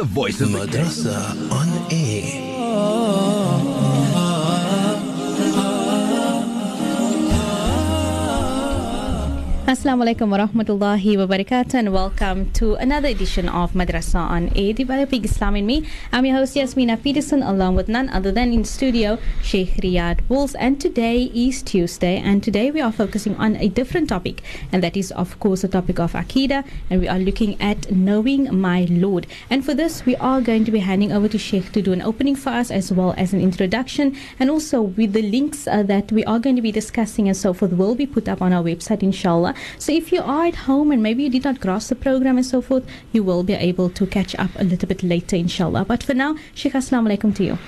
the voice of Madrasa on air. Assalamu alaikum wa rahmatullahi wa barakatuh and welcome to another edition of Madrasa on Air, developing Islam in me. I'm your host Yasmina Peterson along with none other than in studio Sheikh Riyad Bulls and today is Tuesday and today we are focusing on a different topic and that is of course the topic of Aqidah and we are looking at knowing my Lord. And for this we are going to be handing over to Sheikh to do an opening for us as well as an introduction and also with the links uh, that we are going to be discussing and so forth will be put up on our website inshallah so if you are at home and maybe you did not grasp the program and so forth, you will be able to catch up a little bit later, inshallah. But for now, Sheikh, assalamu alaikum to you.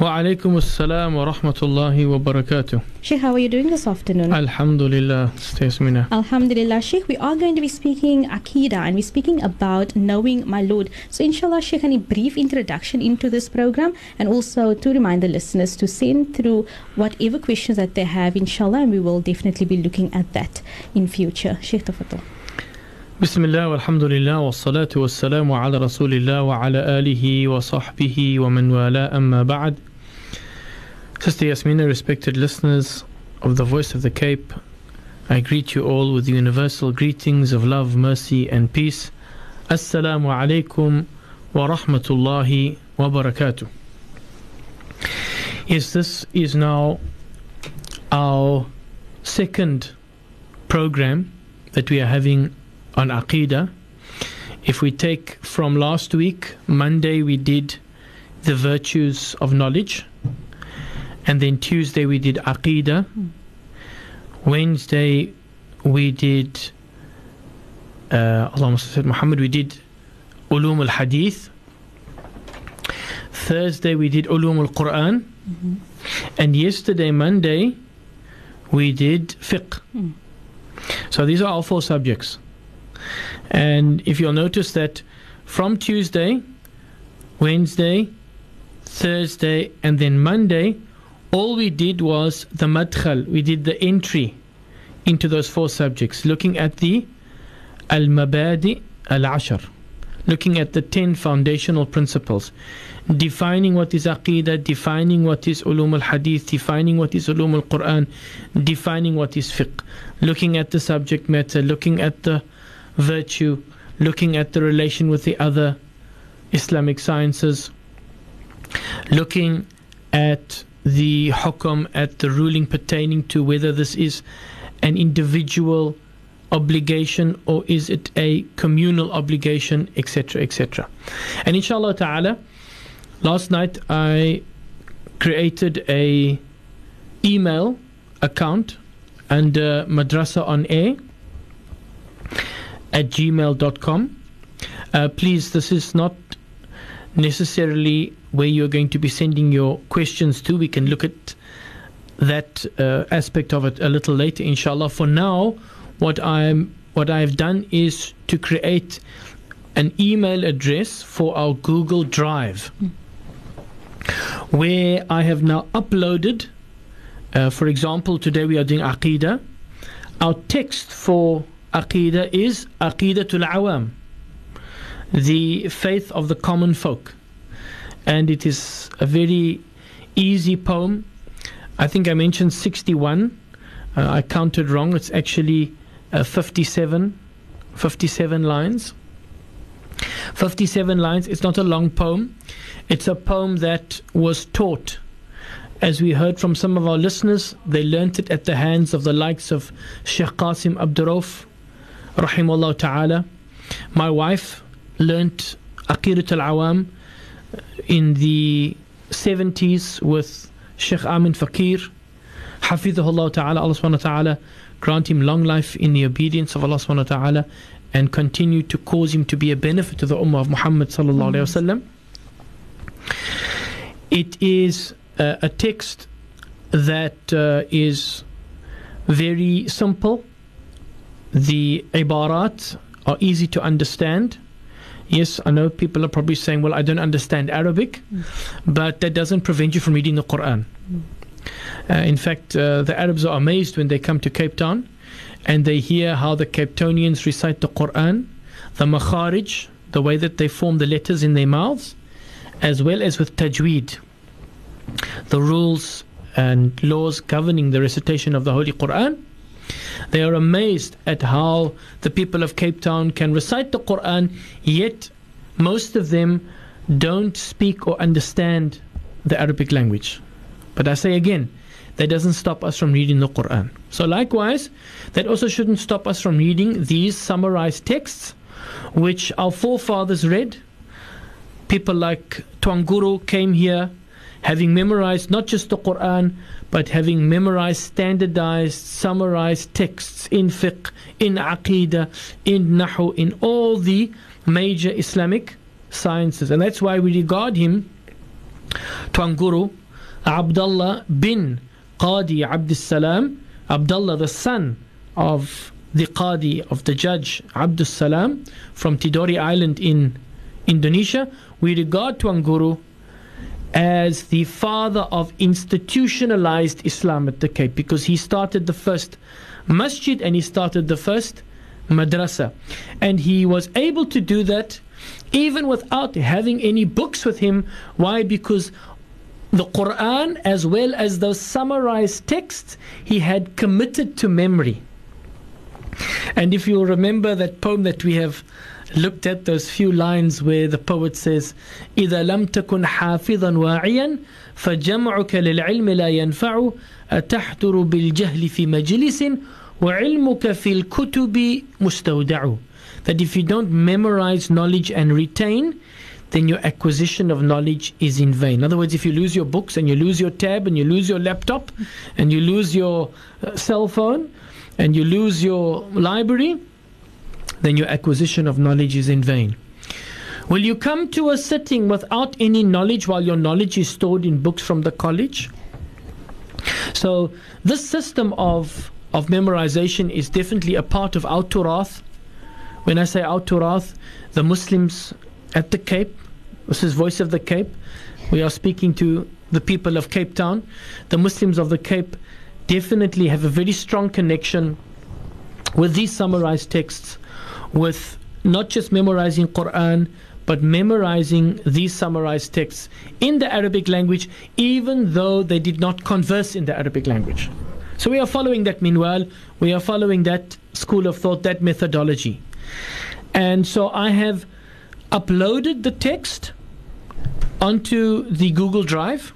Wa alaikum assalam wa rahmatullahi wa barakatuh. Sheikh, how are you doing this afternoon? Alhamdulillah, stays Mina. Alhamdulillah, Sheikh, we are going to be speaking Akida and we're speaking about knowing my Lord. So, inshallah, Sheikh, any brief introduction into this program and also to remind the listeners to send through whatever questions that they have, inshallah, and we will definitely be looking at that in future. Sheikh, tafadhal. بسم الله والحمد لله والصلاة والسلام على رسول الله وعلى آله وصحبه ومن والاه أما بعد Sister Yasmina, respected listeners of the Voice of the Cape, I greet you all with universal greetings of love, mercy and peace. Assalamu alaikum wa rahmatullahi wa barakatuh. Yes, this is now our second program that we are having on Aqidah. If we take from last week, Monday we did the virtues of knowledge, and then Tuesday we did Aqidah. Wednesday we did, uh, Allahumma Muhammad, we did Ulum al Hadith. Thursday we did Ulum al Quran. And yesterday, Monday, we did fiqh. So these are all four subjects. And if you'll notice that from Tuesday, Wednesday, Thursday, and then Monday, all we did was the madkhal. We did the entry into those four subjects, looking at the al mabadi al ashar, looking at the ten foundational principles, defining what is aqidah, defining what is ulum al hadith, defining what is ulum al Quran, defining what is fiqh, looking at the subject matter, looking at the virtue, looking at the relation with the other Islamic sciences, looking at the hukum, at the ruling pertaining to whether this is an individual obligation or is it a communal obligation, etc., etc. And inshallah ta'ala, last night I created a email account under Madrasa on Air at gmail.com. Uh, please, this is not necessarily where you're going to be sending your questions to. We can look at that uh, aspect of it a little later, inshallah. For now, what I'm what I've done is to create an email address for our Google Drive, where I have now uploaded. Uh, for example, today we are doing Aqidah. Our text for Aqidah is Aqidatul Awam, the faith of the common folk. And it is a very easy poem. I think I mentioned 61. Uh, I counted wrong. It's actually uh, 57, 57 lines. 57 lines. It's not a long poem. It's a poem that was taught. As we heard from some of our listeners, they learnt it at the hands of the likes of Sheikh Qasim Abdurrauf, rahimahullah ta'ala. My wife learnt Aqidat al-Awam in the 70s with Sheikh Amin Fakir. Hafidhullah ta'ala, Allah subhanahu wa ta'ala grant him long life in the obedience of Allah subhanahu wa ta'ala and continue to cause him to be a benefit to the Ummah of Muhammad sallallahu alayhi wasallam. It is uh, a text that uh, is very simple. The ibarat are easy to understand. Yes, I know people are probably saying, well, I don't understand Arabic, but that doesn't prevent you from reading the Quran. Uh, in fact, uh, the Arabs are amazed when they come to Cape Town and they hear how the Cape Townians recite the Quran, the Makharij, the way that they form the letters in their mouths, as well as with tajweed, the rules and laws governing the recitation of the Holy Quran. They are amazed at how the people of Cape Town can recite the Quran, yet most of them don't speak or understand the Arabic language. But I say again, that doesn't stop us from reading the Quran. So, likewise, that also shouldn't stop us from reading these summarized texts, which our forefathers read. People like Tuan Guru came here having memorized not just the Quran, but having memorized standardized, summarized texts in fiqh, in aqidah, in nahu, in all the major Islamic sciences. And that's why we regard him, Tuan Guru, Abdullah bin Qadi Abdus Salam, Abdullah the son of the Qadi, of the judge Abdus Salam from Tidore Island in Indonesia. We regard Tuan Guru as the father of institutionalized Islam at the Cape because he started the first masjid and he started the first madrasa. And he was able to do that even without having any books with him. Why? Because the Quran, as well as those summarized texts, he had committed to memory. And if you remember that poem that we have looked at, those few lines where the poet says, إذا لم تكن حافظا واعيا فجمعك للعلم لا ينفع أتحتر بالجهل في مجلس وعلمك في الكتب مستودع that if you don't memorize knowledge and retain then your acquisition of knowledge is in vain. In other words, if you lose your books and you lose your tab and you lose your laptop and you lose your uh, cell phone and you lose your library, then your acquisition of knowledge is in vain. Will you come to a sitting without any knowledge while your knowledge is stored in books from the college? So, this system of, of memorization is definitely a part of our Turath. When I say our Turath, the Muslims at the Cape, this is Voice of the Cape, we are speaking to the people of Cape Town. The Muslims of the Cape definitely have a very strong connection with these summarized texts, with not just memorizing Quran, but memorizing these summarized texts in the Arabic language, even though they did not converse in the Arabic language. So we are following that meanwhile, we are following that school of thought, that methodology. And so I have uploaded the text onto the Google Drive.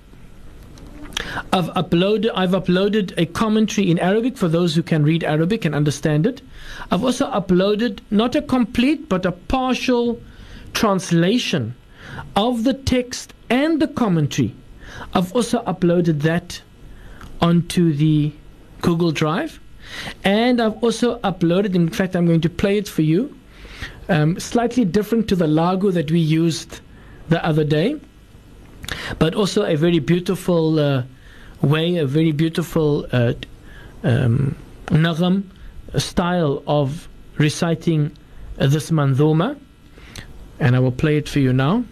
I've uploaded I've uploaded a commentary in Arabic for those who can read Arabic and understand it. I've also uploaded not a complete but a partial translation of the text and the commentary. I've also uploaded that onto the Google Drive. And I've also uploaded, in fact, I'm going to play it for you, um, slightly different to the Lago that we used the other day, but also a very beautiful uh, way, a very beautiful uh, um, nagam style of reciting uh, this manzuma. And I will play it for you now.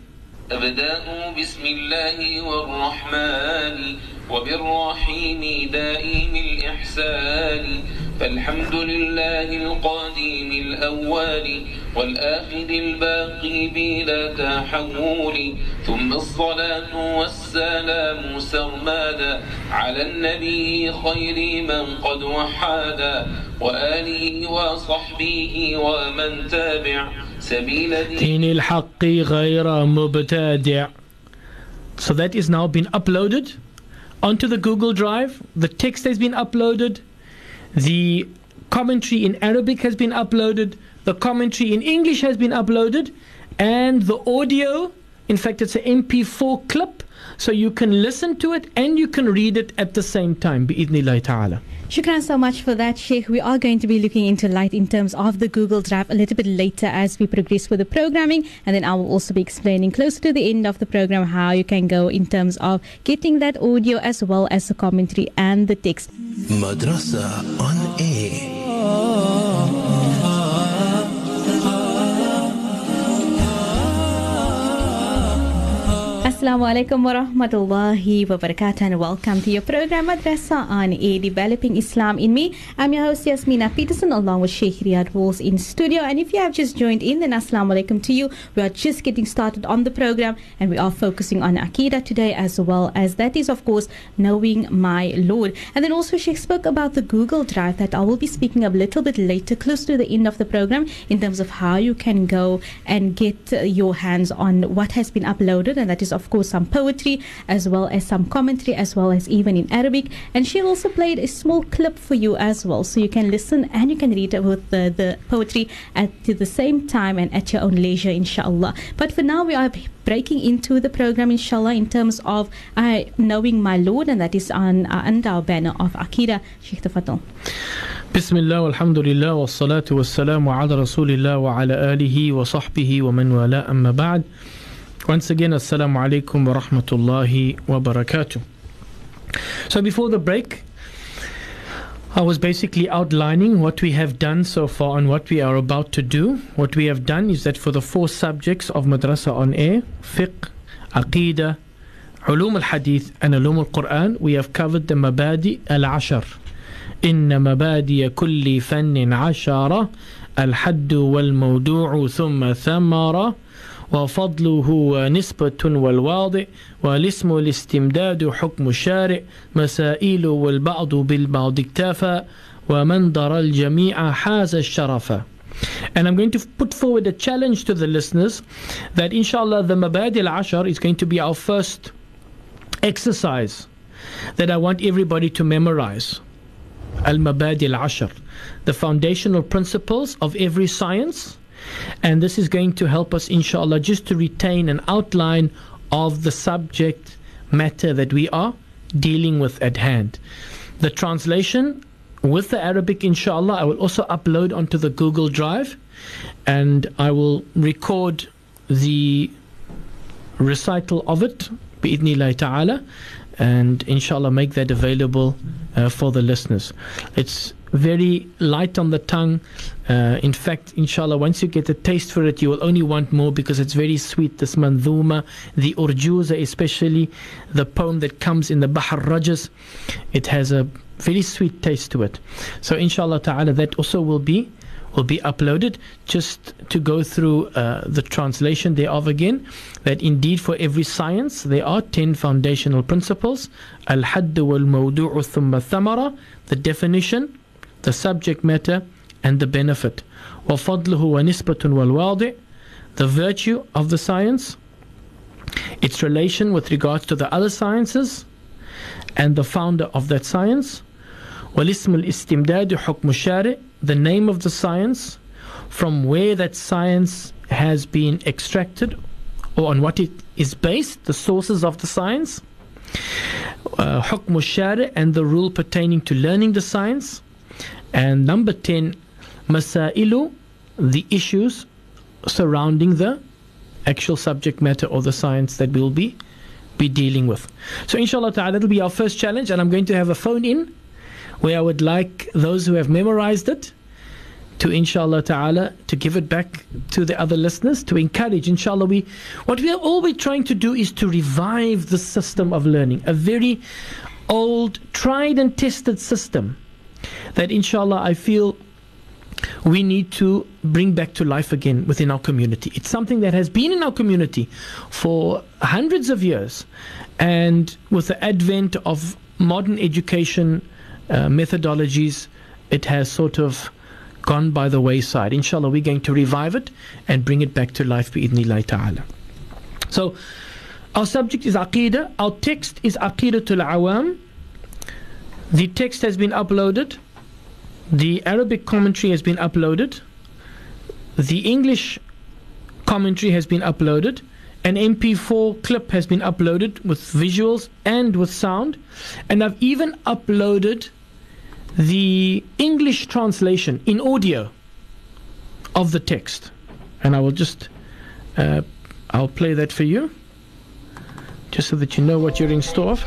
أبدأ بسم الله والرحمن وبالرحيم دائم الإحسان فالحمد لله القديم الأول والآخر الباقي بلا تحول ثم الصلاة والسلام سرمادا على النبي خير من قد وحادا وآله وصحبه ومن تابع سبيل دين الحق غير مبتدع So that is now been uploaded onto the Google Drive. The text has been uploaded. The commentary in Arabic has been uploaded. The commentary in English has been uploaded. And the audio, in fact, it's an MP4 clip. So you can listen to it and you can read it at the same time. Bi'idhnillahi ta'ala. Shukran so much for that, Sheikh. We are going to be looking into light in terms of the Google Drive a little bit later as we progress with the programming. And then I will also be explaining closer to the end of the program how you can go in terms of getting that audio as well as the commentary and the text. Madrasa on air. Assalamu alaikum wa rahmatullahi wa barakatuh and welcome to your program Madrasa on Air Developing Islam in Me. I'm your host Yasmina Peterson along with Sheikh Riyad Walls in studio and if you have just joined in then Assalamu alaikum to you. We are just getting started on the program and we are focusing on Aqidah today as well as that is of course knowing my Lord. And then also Sheikh spoke about the Google Drive that I will be speaking a little bit later close to the end of the program in terms of how you can go and get your hands on what has been uploaded and that is of of course, some poetry as well as some commentary, as well as even in Arabic. And she also played a small clip for you as well, so you can listen and you can read with the, the poetry at the same time and at your own leisure, inshallah. But for now, we are breaking into the program, inshallah, in terms of uh, knowing my Lord, and that is on uh, under our banner of Aqidah. Sheikh Tafatul. بسم الله والحمد لله والصلاة والسلام على رسول الله وعلى آله وصحبه ومن والاه أما بعد. Once again, Assalamu alaikum wa rahmatullahi wa barakatuh. So before the break, I was basically outlining what we have done so far and what we are about to do. What we have done is that for the four subjects of Madrasa on Air, fiqh, aqidah, ulum al-hadith and ulum al-Quran, we have covered the mabadi al-ashar. إن مبادئ كل فن عشرة الحد والموضوع ثم ثمرة وفضله ونسبة والواضع والاسم الاستمداد حكم الشارع مسائل والبعض بالبعض اكتفى ومن در الجميع حاز الشرف And I'm going to put forward a challenge to the listeners that inshallah the Mabadi al-Ashar is going to be our first exercise that I want everybody to memorize. Al-Mabadi al-Ashar, the foundational principles of every science and this is going to help us inshallah just to retain an outline of the subject matter that we are dealing with at hand. The translation with the arabic inshallah i will also upload onto the google drive and i will record the recital of it ta'ala and inshallah make that available uh, for the listeners. It's very light on the tongue. Uh, in fact, inshallah, once you get a taste for it, you will only want more because it's very sweet. This mandhuma, the urjuza, especially the poem that comes in the Bahr Rajaz, it has a very sweet taste to it. So, inshallah ta'ala, that also will be will be uploaded just to go through uh, the translation thereof again that indeed for every science there are 10 foundational principles al-hadd wal-mawdu'u thumma thamara the definition the subject matter and the benefit وفضله ونسبة والواضع the virtue of the science its relation with regards to the other sciences and the founder of that science والاسم الاستمداد حكم الشارع the name of the science from where that science has been extracted or on what it is based the sources of the science uh, حكم الشارع and the rule pertaining to learning the science and number 10, Masailu, the issues surrounding the actual subject matter or the science that we'll be be dealing with. So inshallah ta'ala that'll be our first challenge and I'm going to have a phone in where I would like those who have memorized it to inshallah ta'ala to give it back to the other listeners to encourage inshallah we what we are we're trying to do is to revive the system of learning a very old tried and tested system that inshallah I feel we need to bring back to life again within our community. It's something that has been in our community for hundreds of years, and with the advent of modern education uh, methodologies, it has sort of gone by the wayside. Inshallah, we're going to revive it and bring it back to life bi'idnillahi ta'ala. So, our subject is Aqidah. Our text is Aqidatul Awam. The text has been uploaded the Arabic commentary has been uploaded. The English commentary has been uploaded. An MP4 clip has been uploaded with visuals and with sound. And I've even uploaded the English translation in audio of the text. And I will just, uh, I'll play that for you, just so that you know what you're in store of.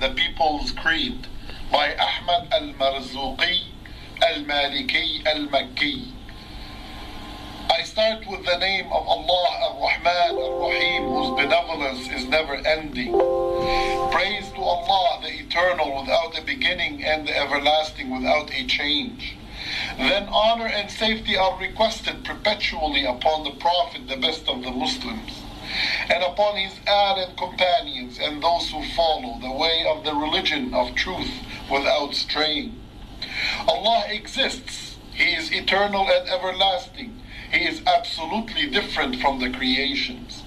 The People's Creed by Ahmad al-Marzuqi al-Maliki al-Makki. I start with the name of Allah Ar-Rahman Ar-Rahim, whose benevolence is never ending. Praise to Allah, the Eternal, without a beginning, and the Everlasting, without a change. Then honor and safety are requested perpetually upon the Prophet, the best of the Muslims, and upon his and companions, and those who follow the way of the religion of truth without straying. Allah exists. He is eternal and everlasting. He is absolutely different from the creations.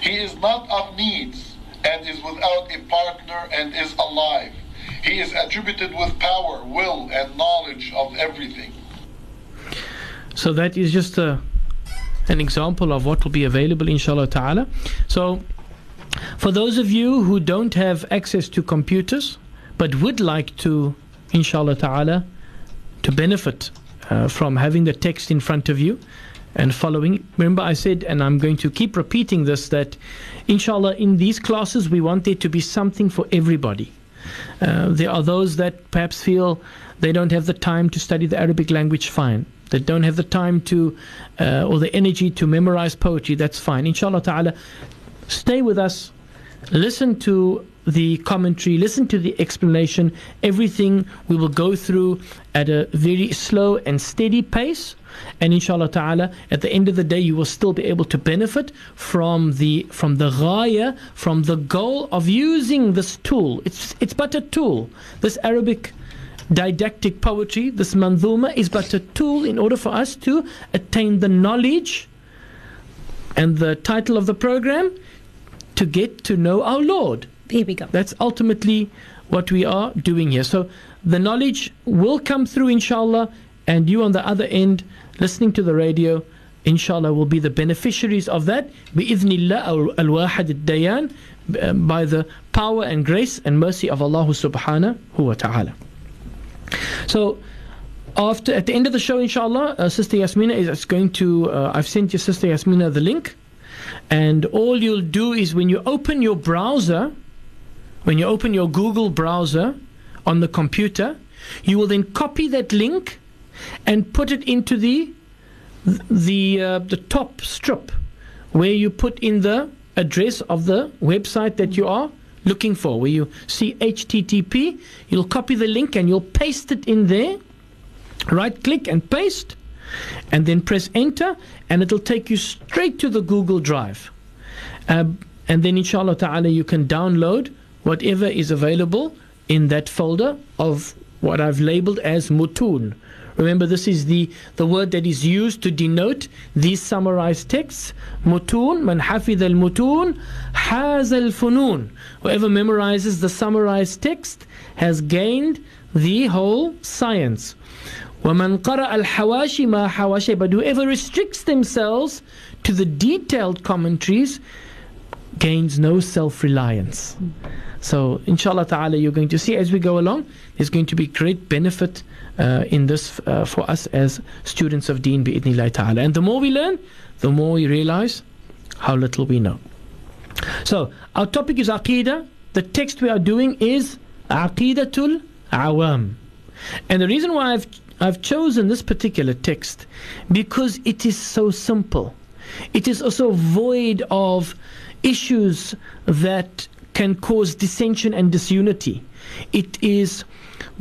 He is not of needs and is without a partner and is alive. He is attributed with power, will, and knowledge of everything. So that is just a, an example of what will be available, inshallah ta'ala. So, for those of you who don't have access to computers but would like to, inshallah ta'ala, to benefit uh, from having the text in front of you and following. Remember, I said, and I'm going to keep repeating this, that inshallah, in these classes, we want there to be something for everybody. Uh, there are those that perhaps feel they don't have the time to study the Arabic language, fine. They don't have the time to uh, or the energy to memorize poetry, that's fine. Inshallah ta'ala, stay with us, listen to the commentary, listen to the explanation. Everything we will go through at a very slow and steady pace. And inshallah ta'ala, at the end of the day, you will still be able to benefit from the from the ghaya, from the goal of using this tool. It's it's but a tool. This Arabic didactic poetry, this manzuma, is but a tool in order for us to attain the knowledge and the title of the program to get to know our Lord. Here we go. That's ultimately what we are doing here. So the knowledge will come through, inshallah, and you on the other end, listening to the radio, inshallah, will be the beneficiaries of that. Bi'idhnillah al-wahid al-dayan, um, by the power and grace and mercy of Allah subhanahu wa ta'ala. So, after at the end of the show, inshallah, uh, Sister Yasmina is, going to. Uh, I've sent your Sister Yasmina the link, and all you'll do is when you open your browser, when you open your Google browser on the computer, you will then copy that link and put it into the the uh, the top strip where you put in the address of the website that you are looking for where you see http you'll copy the link and you'll paste it in there. Right click and paste and then press enter and it'll take you straight to the google drive. Um, and then inshallah ta'ala you can download whatever is available in that folder of what I've labeled as mutun Remember, this is the, the word that is used to denote these summarized texts. Mutun, man hafid al mutun, has al funun. Whoever memorizes the summarized text has gained the whole science. وَمَنْ قَرَأَ الْحَوَاشِ مَا حَوَاشِ But whoever restricts themselves to the detailed commentaries gains no self-reliance. So, inshallah ta'ala, you're going to see as we go along, there's going to be great benefit uh, in this uh, for us as students of deen bi'idhnillah ta'ala. And the more we learn, the more we realize how little we know. So, our topic is Aqidah. The text we are doing is Aqidatul Awam. And the reason why I've, I've chosen this particular text, because it is so simple. It is also void of issues that can cause dissension and disunity. It is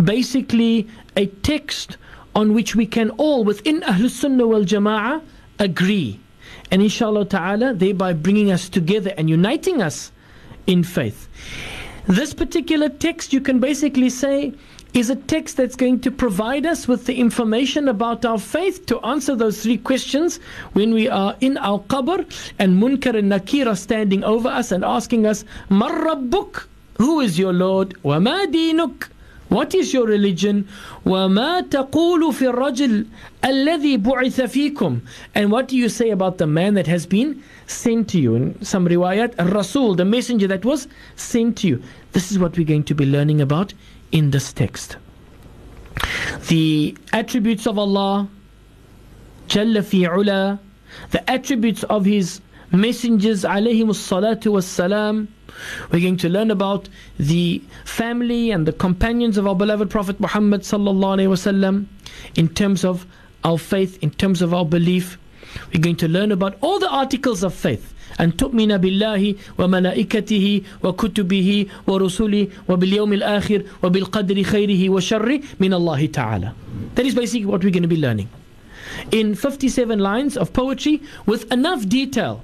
basically a text on which we can all, within Ahlul Sunnah wal Jama'ah, agree. And inshallah ta'ala, thereby bringing us together and uniting us in faith. This particular text, you can basically say, is a text that's going to provide us with the information about our faith to answer those three questions when we are in our qabr and Munkar and Nakir are standing over us and asking us, Marrabbuk, who is your Lord? Wama dinuk? What is your religion? وَمَا تَقُولُ فِي الرَّجُلِ الَّذِي بُعِثَ فِيكُمْ And what do you say about the man that has been sent to you? In some riwayat, Rasul, the messenger that was sent to you. This is what we're going to be learning about in this text. The attributes of Allah, Jalla fi ula, the attributes of His messengers, alayhim salatu was salam, we're going to learn about the family and the companions of our beloved Prophet Muhammad sallallahu alaihi wasallam in terms of our faith, in terms of our belief. We're going to learn about all the articles of faith. أن تؤمن بالله وملائكته وكتبه ورسله وباليوم الآخر وبالقدر خيره وشره من الله تعالى. That is basically what we're going to be learning. In 57 lines of poetry with enough detail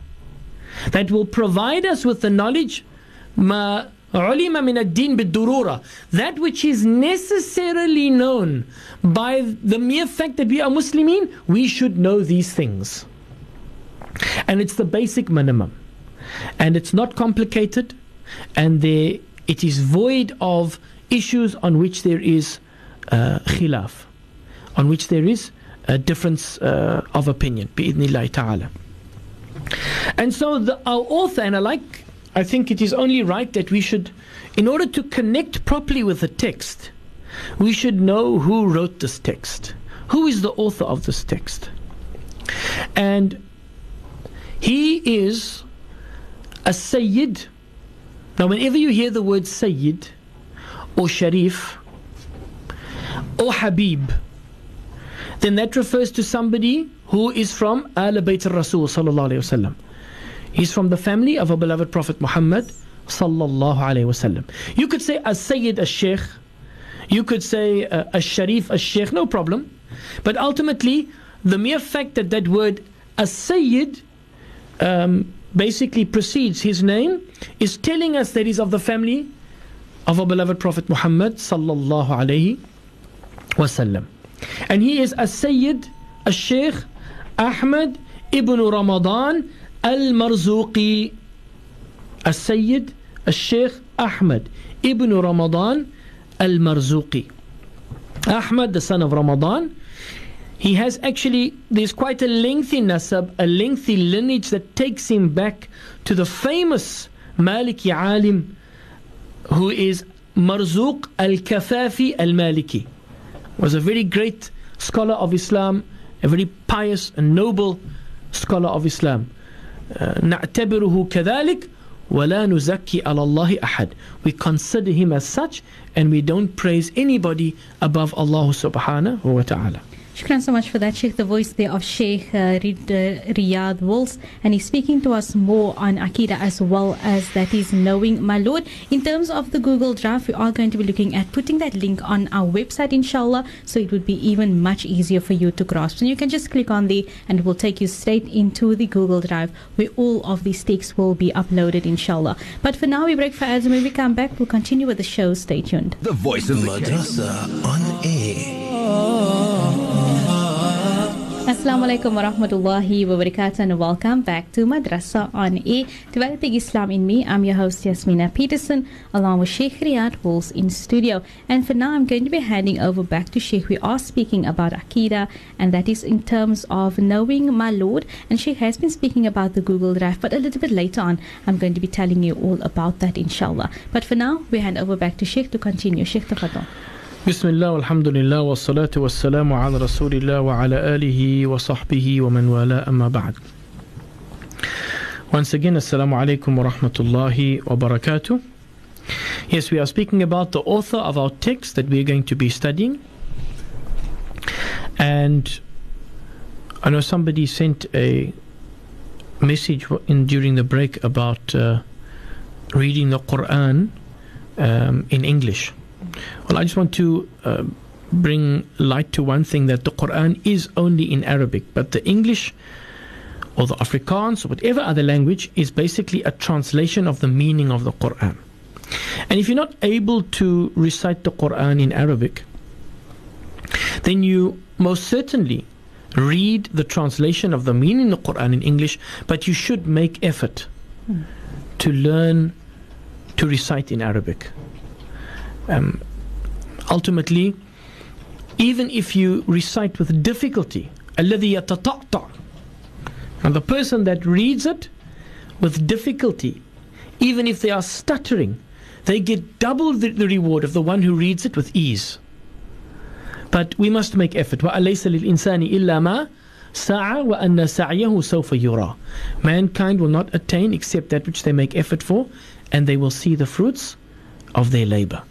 that will provide us with the knowledge ما علم من الدين بالضرورة that which is necessarily known by the mere fact that we are Muslimin we should know these things and it's the basic minimum and it's not complicated and there it is void of issues on which there is uh, khilaf on which there is a difference uh, of opinion bi'idhnillahi ta'ala and so the, our author and I like I think it is only right that we should in order to connect properly with the text we should know who wrote this text who is the author of this text and he is a Sayyid. Now, whenever you hear the word Sayyid or Sharif or Habib, then that refers to somebody who is from Al Bayt Rasul sallallahu wasallam. He's from the family of our beloved Prophet Muhammad sallallahu alayhi wasallam. You could say a Sayyid a Sheikh, you could say a Sharif a Sheikh, no problem. But ultimately, the mere fact that that word a Sayyid um, basically precedes his name is telling us that he's of the family of our beloved Prophet Muhammad sallallahu alayhi wasallam. And he is a Sayyid, a Sheikh Ahmad ibn Ramadan Sayyid, a Sheikh Ahmad ibn Ramadan al-Marzuqi. Ahmad, the son of Ramadan, he has actually, there's quite a lengthy nasab, a lengthy lineage that takes him back to the famous Maliki alim who is Marzuq al-Kafafi al-Maliki. Was a very great scholar of Islam, a very pious and noble scholar of Islam. نعتبره كذلك ولا نزكي على الله أحد. We consider him as such and we don't praise anybody above Allah subhanahu wa ta'ala. Shukran so much for that, Sheikh. The voice there of Sheikh uh, Riyad Walls, and he's speaking to us more on Akida as well as that is knowing my Lord. In terms of the Google Drive, we are going to be looking at putting that link on our website, inshallah, so it would be even much easier for you to grasp. So you can just click on there, and it will take you straight into the Google Drive where all of these texts will be uploaded, inshallah. But for now, we break for ads, and when we come back, we'll continue with the show. Stay tuned. The voice of the Madrasa on air. Assalamu alaikum wa rahmatullahi and welcome back to Madrasa on Air. Developing Islam in Me, I'm your host Yasmina Peterson along with Sheikh Riyad Walls in studio. And for now, I'm going to be handing over back to Sheikh. We are speaking about Akida and that is in terms of knowing my Lord. And Sheikh has been speaking about the Google Drive, but a little bit later on, I'm going to be telling you all about that inshallah. But for now, we hand over back to Sheikh to continue. Sheikh Tafadol. بسم الله والحمد لله والصلاة والسلام على رسول الله وعلى آله وصحبه ومن والاه أما بعد Once again, Assalamu alaikum wa rahmatullahi wa barakatuh. Yes, we are speaking about the author of our text that we are going to be studying. And I know somebody sent a message in during the break about uh, reading the Quran um, in English. Well, I just want to uh, bring light to one thing that the Quran is only in Arabic, but the English or the Afrikaans or whatever other language is basically a translation of the meaning of the Quran. And if you're not able to recite the Quran in Arabic, then you most certainly read the translation of the meaning of the Quran in English, but you should make effort hmm. to learn to recite in Arabic. Um, ultimately, even if you recite with difficulty, الذي يتطأطأ and the person that reads it with difficulty, even if they are stuttering, they get double the, the reward of the one who reads it with ease. But we must make effort. وَأَلَيْسَ لِلْإِنسَانِ إِلَّا مَا سَعَى وَأَنَّ سَعْيَهُ سَوْفَ يُرَى Mankind will not attain except that which they make effort for, and they will see the fruits of their labor.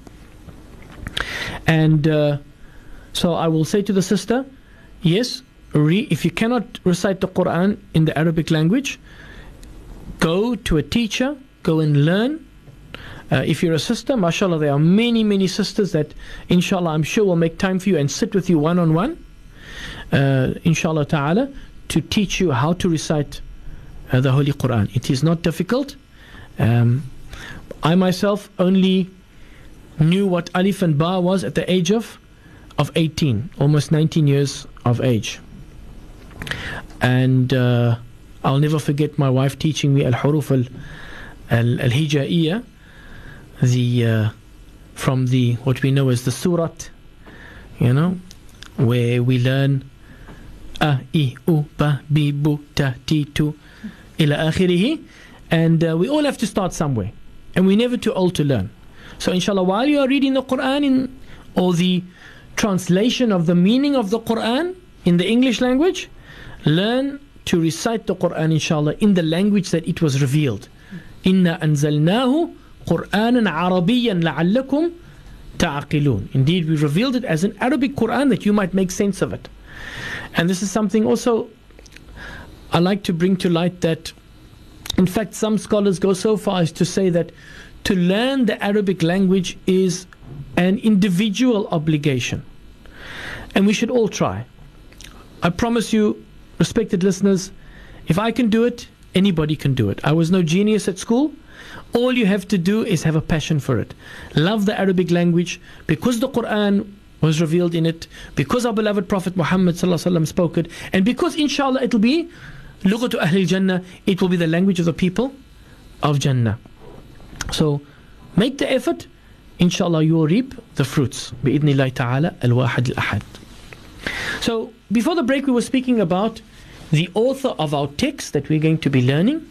And uh, so I will say to the sister, yes, re- if you cannot recite the Quran in the Arabic language, go to a teacher, go and learn. Uh, if you're a sister, mashallah, there are many, many sisters that, inshallah, I'm sure will make time for you and sit with you one on one, inshallah ta'ala, to teach you how to recite uh, the Holy Quran. It is not difficult. Um, I myself only knew what Alif and Ba was at the age of, of 18, almost 19 years of age. And uh, I'll never forget my wife teaching me Al-Huruf Al-Hijaiya, the, uh, from the, what we know as the Surat, you know, where we learn A, I, U, Ba, Bi, Bu, Ta, Ti, Tu, ila akhirihi. And uh, we all have to start somewhere. And we're never too old to learn. So inshallah, while you are reading the Quran in, or the translation of the meaning of the Quran in the English language, learn to recite the Quran inshallah in the language that it was revealed. Inna anzalnahu Qur'anan Arabiyan la'allakum ta'aqilun. Indeed, we revealed it as an Arabic Quran that you might make sense of it. And this is something also I like to bring to light that in fact some scholars go so far as to say that to learn the Arabic language is an individual obligation. And we should all try. I promise you, respected listeners, if I can do it, anybody can do it. I was no genius at school. All you have to do is have a passion for it. Love the Arabic language because the Quran was revealed in it, because our beloved Prophet Muhammad spoke it, and because inshallah it'll be Lughatu Ahlul Jannah, it will be the language of the people of Jannah. So make the effort, inshallah you will reap the fruits. Ta'ala al-wahid al-ahad. So before the break we were speaking about the author of our text that we're going to be learning,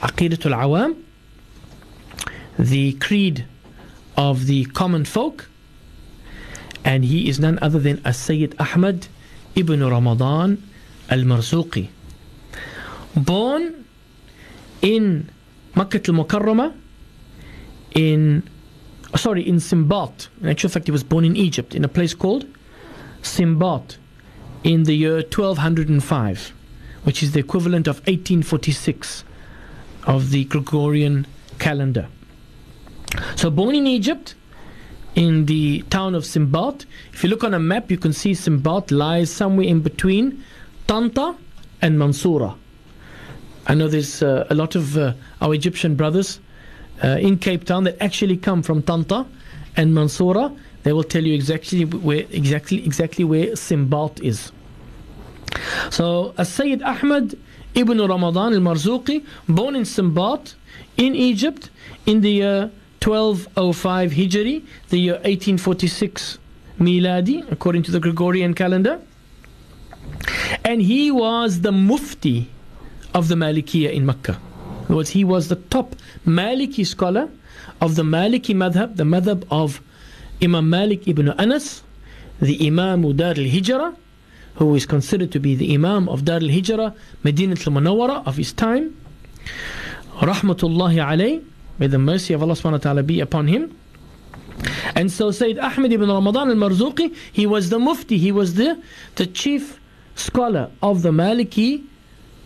Aqidatul Awam, the creed of the common folk, and he is none other than As-Sayyid Ahmad ibn Ramadan al-Marzuqi. Born in Makkah al-Mukarramah, in sorry in Simbat. In actual fact, he was born in Egypt in a place called Simbat in the year 1205, which is the equivalent of 1846 of the Gregorian calendar. So, born in Egypt, in the town of Simbat. If you look on a map, you can see Simbat lies somewhere in between Tanta and Mansoura. I know there's uh, a lot of uh, our Egyptian brothers uh, in Cape Town that actually come from Tanta and Mansoura. They will tell you exactly where exactly exactly where Simbat is. So, Sayyid Ahmad ibn Ramadan al-Marzuqi, born in Simbat in Egypt in the year 1205 Hijri, the year 1846 Miladi, according to the Gregorian calendar. And he was the Mufti of the Malikiya in Mecca. Words, he was the top Maliki scholar of the Maliki madhab, the madhab of Imam Malik ibn Anas, the Imam Dar al Hijrah, who is considered to be the Imam of Dar al Hijrah, Medina al Munawwara of his time. Rahmatullahi alayh. May the mercy of Allah subhanahu wa ta'ala be upon him. And so Sayyid Ahmed ibn Ramadan al-Marzuqi, he was the mufti, he was the, the chief scholar of the Maliki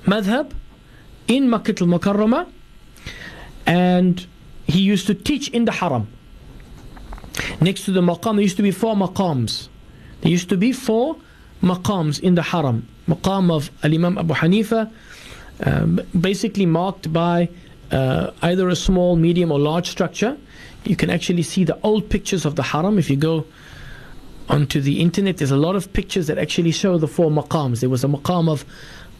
madhab in Makkah al-Mukarramah and he used to teach in the haram. Next to the maqam, there used to be four maqams. There used to be four maqams in the haram. Maqam of Al-Imam Abu Hanifa, um, basically marked by uh, either a small, medium, or large structure. You can actually see the old pictures of the haram. If you go onto the internet, there's a lot of pictures that actually show the four maqams. There was a maqam of,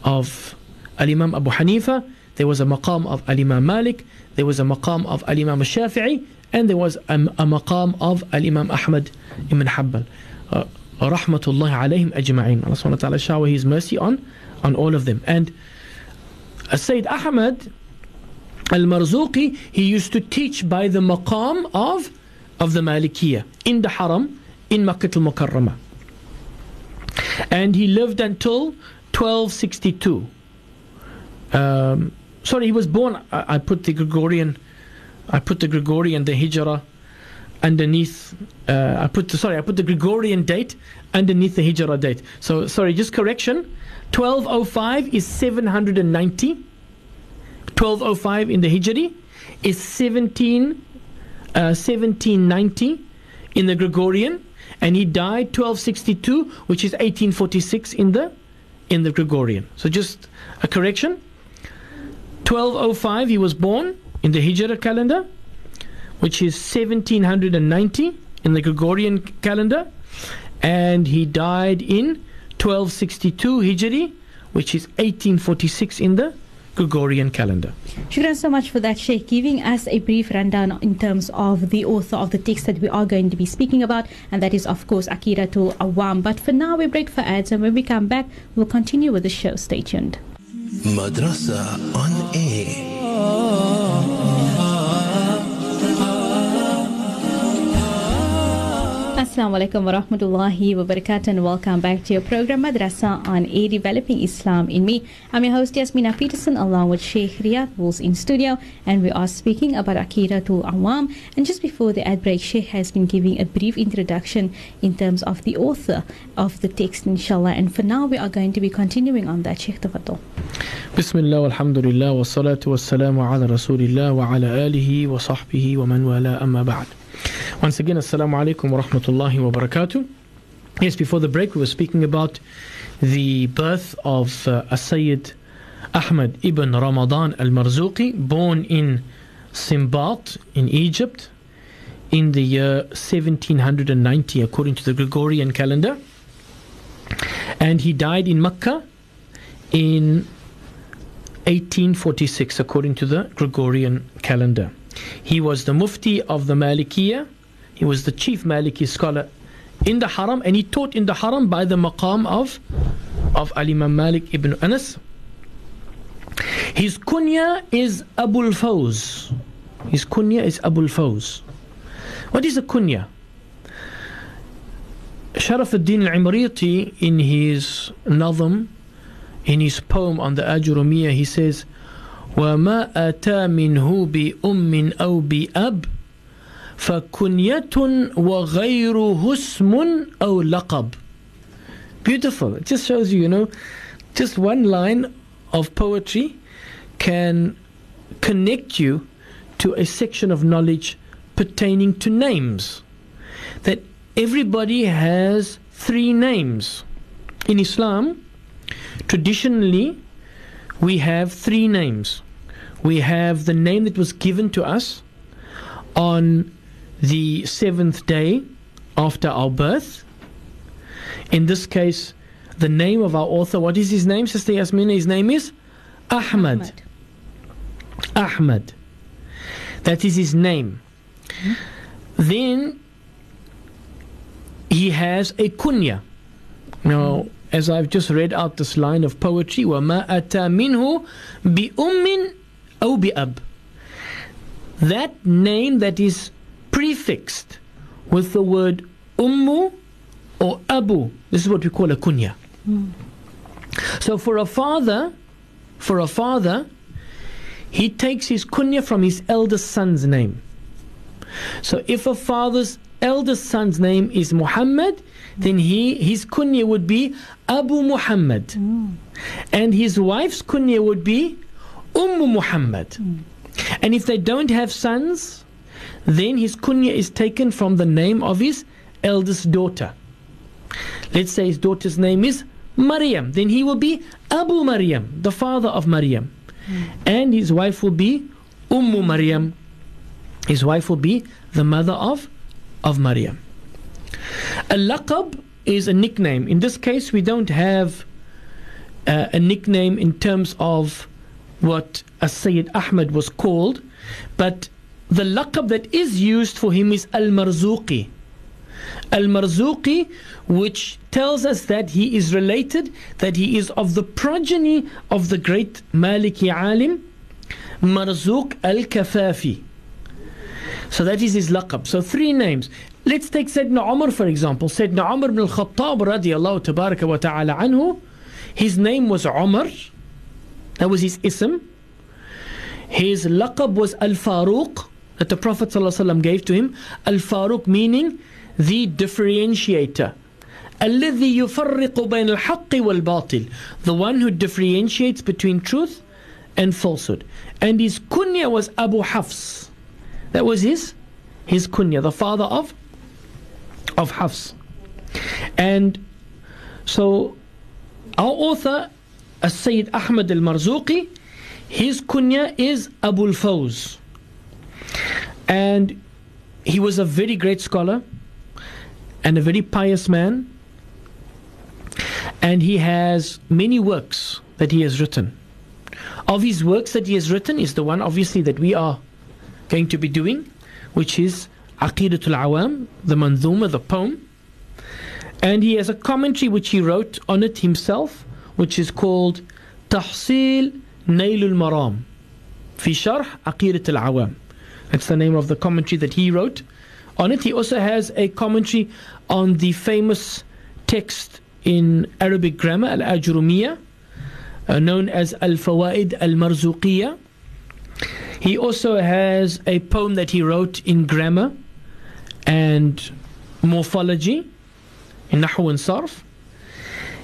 of Al Imam Abu Hanifa, there was a maqam of Al Imam Malik, there was a maqam of Al Imam Shafi'i, and there was a, a maqam of Al Imam Ahmad ibn Hanbal. Uh, rahmatullahi alayhim ajma'in. Allah subhanahu wa ta'ala shower His mercy on, on all of them. And uh, Sayyid Ahmad Al-Marzuqi, he used to teach by the maqam of, of the Malikiyah in the Haram in Makkah al-Mukarramah. And he lived until 1262. Um, sorry, he was born, I, I, put the Gregorian, I put the Gregorian, the Hijrah underneath. Uh, I put the, sorry, I put the Gregorian date underneath the Hijrah date. So sorry, just correction. 1205 is 790. 1205 in the Hijri is 17, uh, 1790 in the Gregorian, and he died 1262, which is 1846 in the in the Gregorian. So just a correction. 1205 he was born in the Hijrah calendar, which is 1790 in the Gregorian calendar, and he died in 1262 Hijri, which is 1846 in the Gregorian calendar. Shukran so much for that, Sheikh, giving us a brief rundown in terms of the author of the text that we are going to be speaking about, and that is, of course, Aqidatul Awam. But for now, we break for ads, and when we come back, we'll continue with the show. Stay tuned. Madrasa on air. Assalamu alaikum wa rahmatullahi wa barakatuh and welcome back to your program Madrasa on Air Developing Islam in Me. I'm your host Yasmina Peterson along with Sheikh Riyad Wools in studio and we are speaking about Aqidatul Awam and just before the ad break Sheikh has been giving a brief introduction in terms of the author of the text inshallah and for now we are going to be continuing on that Sheikh Tafatul. Bismillah alhamdulillah wa salatu wa salamu ala rasulillah wa ala alihi wa sahbihi wa man wala amma ba'd. Once again, Assalamu alaikum wa rahmatullahi wa barakatuh. Yes, before the break, we were speaking about the birth of uh, Sayyid Ahmad ibn Ramadan al Marzuqi, born in Simbat in Egypt in the year 1790, according to the Gregorian calendar. And he died in Mecca in 1846, according to the Gregorian calendar. He was the Mufti of the Malikiya. He was the chief Maliki scholar in the Haram, and he taught in the Haram by the maqam of of Al Imam Malik ibn Anas. His kunya is Abul Fawz. His kunya is Abul Fawz. What is a kunya? Sharaf ad-Din al-Imriti in his Nazm, in his poem on the Ajurumiyya, he says, وما أتى منه بأم أو بأب فكنية وغيره اسم أو لقب Beautiful. It just shows you, you know, just one line of poetry can connect you to a section of knowledge pertaining to names. That everybody has three names. In Islam, traditionally, we have three names. We have the name that was given to us on the seventh day after our birth. In this case, the name of our author, what is his name, Sister Yasmina? His name is Ahmad. Ahmad. That is his name. Mm-hmm. Then he has a kunya. Now, as I've just read out this line of poetry, وَمَا أَتَى مِنْهُ بِأُمٍّ أَوْ بِأَبٍ That name that is prefixed with the word ummu or abu, this is what we call a kunya. So for a father, for a father, he takes his kunya from his eldest son's name. So if a father's eldest son's name is Muhammad, then he his kunya would be Abu Muhammad. And his wife's kunya would be Umm Muhammad. And if they don't have sons, then his kunya is taken from the name of his eldest daughter. Let's say his daughter's name is Maryam, then he will be Abu Maryam, the father of Maryam. And his wife will be Umm Maryam. His wife will be the mother of of Maryam. A laqab is a nickname. In this case, we don't have uh, a nickname in terms of what Sayyid Ahmad was called, but the laqab that is used for him is Al Marzuqi. Al Marzuqi, which tells us that he is related, that he is of the progeny of the great Maliki alim, Marzuq Al Kafafi. So that is his laqab. So three names. Let's take Sayyidina Umar for example. Sayyidina Umar ibn al-Khattab radiallahu tabaraka wa ta'ala anhu. His name was Umar. That was his ism. His laqab was Al-Faruq. that the Prophet ﷺ gave to him. Al Faruq meaning the differentiator. الذي يفرق بين الحق والباطل the one who differentiates between truth and falsehood and his kunya was Abu Hafs that was his his kunya the father of of Hafs. And so our author Sayyid Ahmad al-Marzuqi his kunya is Abu al-Fawz and he was a very great scholar and a very pious man. And he has many works that he has written. Of his works that he has written is the one obviously that we are going to be doing, which is Aqidatul Awam, the Manzuma, the poem. And he has a commentary which he wrote on it himself, which is called Tahsil Nailul Maram fi Sharh Aqidatul Awam. That's the name of the commentary that he wrote. On it, he also has a commentary on the famous text in Arabic grammar, Al Ajrumiyya, uh, known as Al Fawaid Al Marzuqiyya. He also has a poem that he wrote in grammar and morphology, in Nahu and Sarf.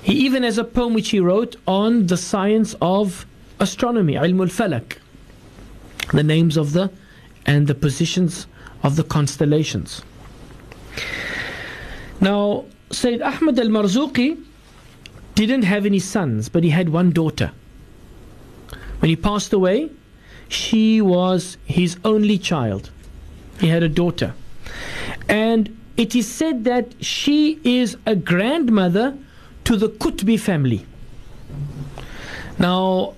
He even has a poem which he wrote on the science of astronomy, Ilm al Falak, the names of the and the positions of the constellations. Now, Sayyid Ahmad al Marzuqi didn't have any sons, but he had one daughter. When he passed away, she was his only child. He had a daughter. And it is said that she is a grandmother to the Qutbi family. Now,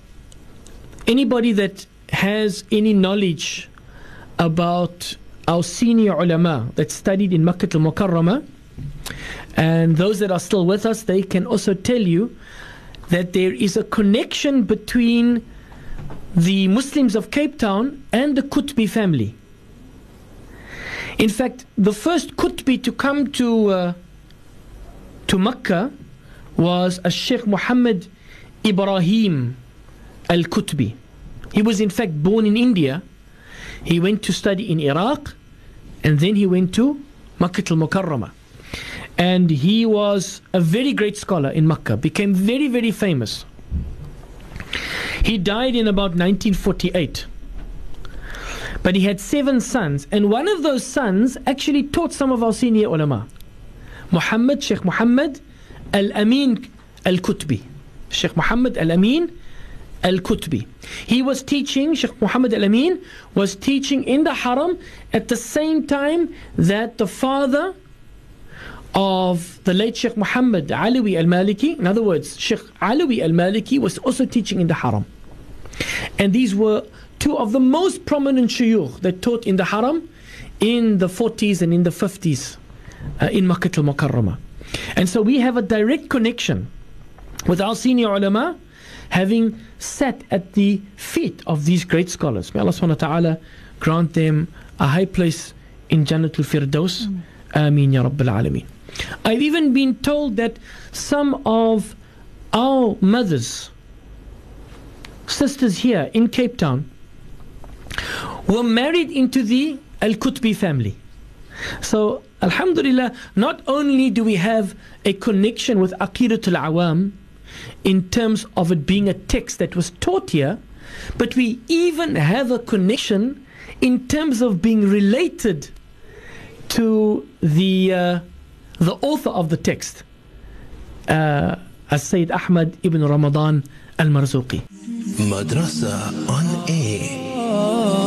anybody that has any knowledge about our senior ulama that studied in Makkah al Mukarramah, and those that are still with us, they can also tell you that there is a connection between the Muslims of Cape Town and the Qutbi family. In fact, the first Qutbi to come to uh, to Mecca was a Sheikh Muhammad Ibrahim al Qutbi. He was in fact born in India. He went to study in Iraq and then he went to Makkah al Mukarramah and he was a very great scholar in Makkah, became very, very famous. He died in about 1948. But he had seven sons, and one of those sons actually taught some of our senior ulama. Muhammad, Sheikh Muhammad Al Amin Al Kutbi. Sheikh Muhammad Al Amin Al Kutbi. He was teaching, Sheikh Muhammad Al Amin was teaching in the Haram at the same time that the father of the late Sheikh Muhammad Alawi al Maliki. In other words, Sheikh Alawi al Maliki was also teaching in the Haram. And these were two of the most prominent shuyukh that taught in the Haram in the 40s and in the 50s uh, in Makkah al Mukarramah. And so we have a direct connection with our senior ulama having sat at the feet of these great scholars. May Allah subhanahu wa ta'ala grant them a high place in Jannatul Firdaus. Ameen Ya Rabbil Alameen. I've even been told that some of our mothers, sisters here in Cape Town, were married into the Al Qutbi family. So, Alhamdulillah, not only do we have a connection with Aqidatul Awam in terms of it being a text that was taught here, but we even have a connection in terms of being related to the uh, the author of the text, uh, as Sayyid Ahmad ibn Ramadan al Marzuqi. Madrasa on air. Oh.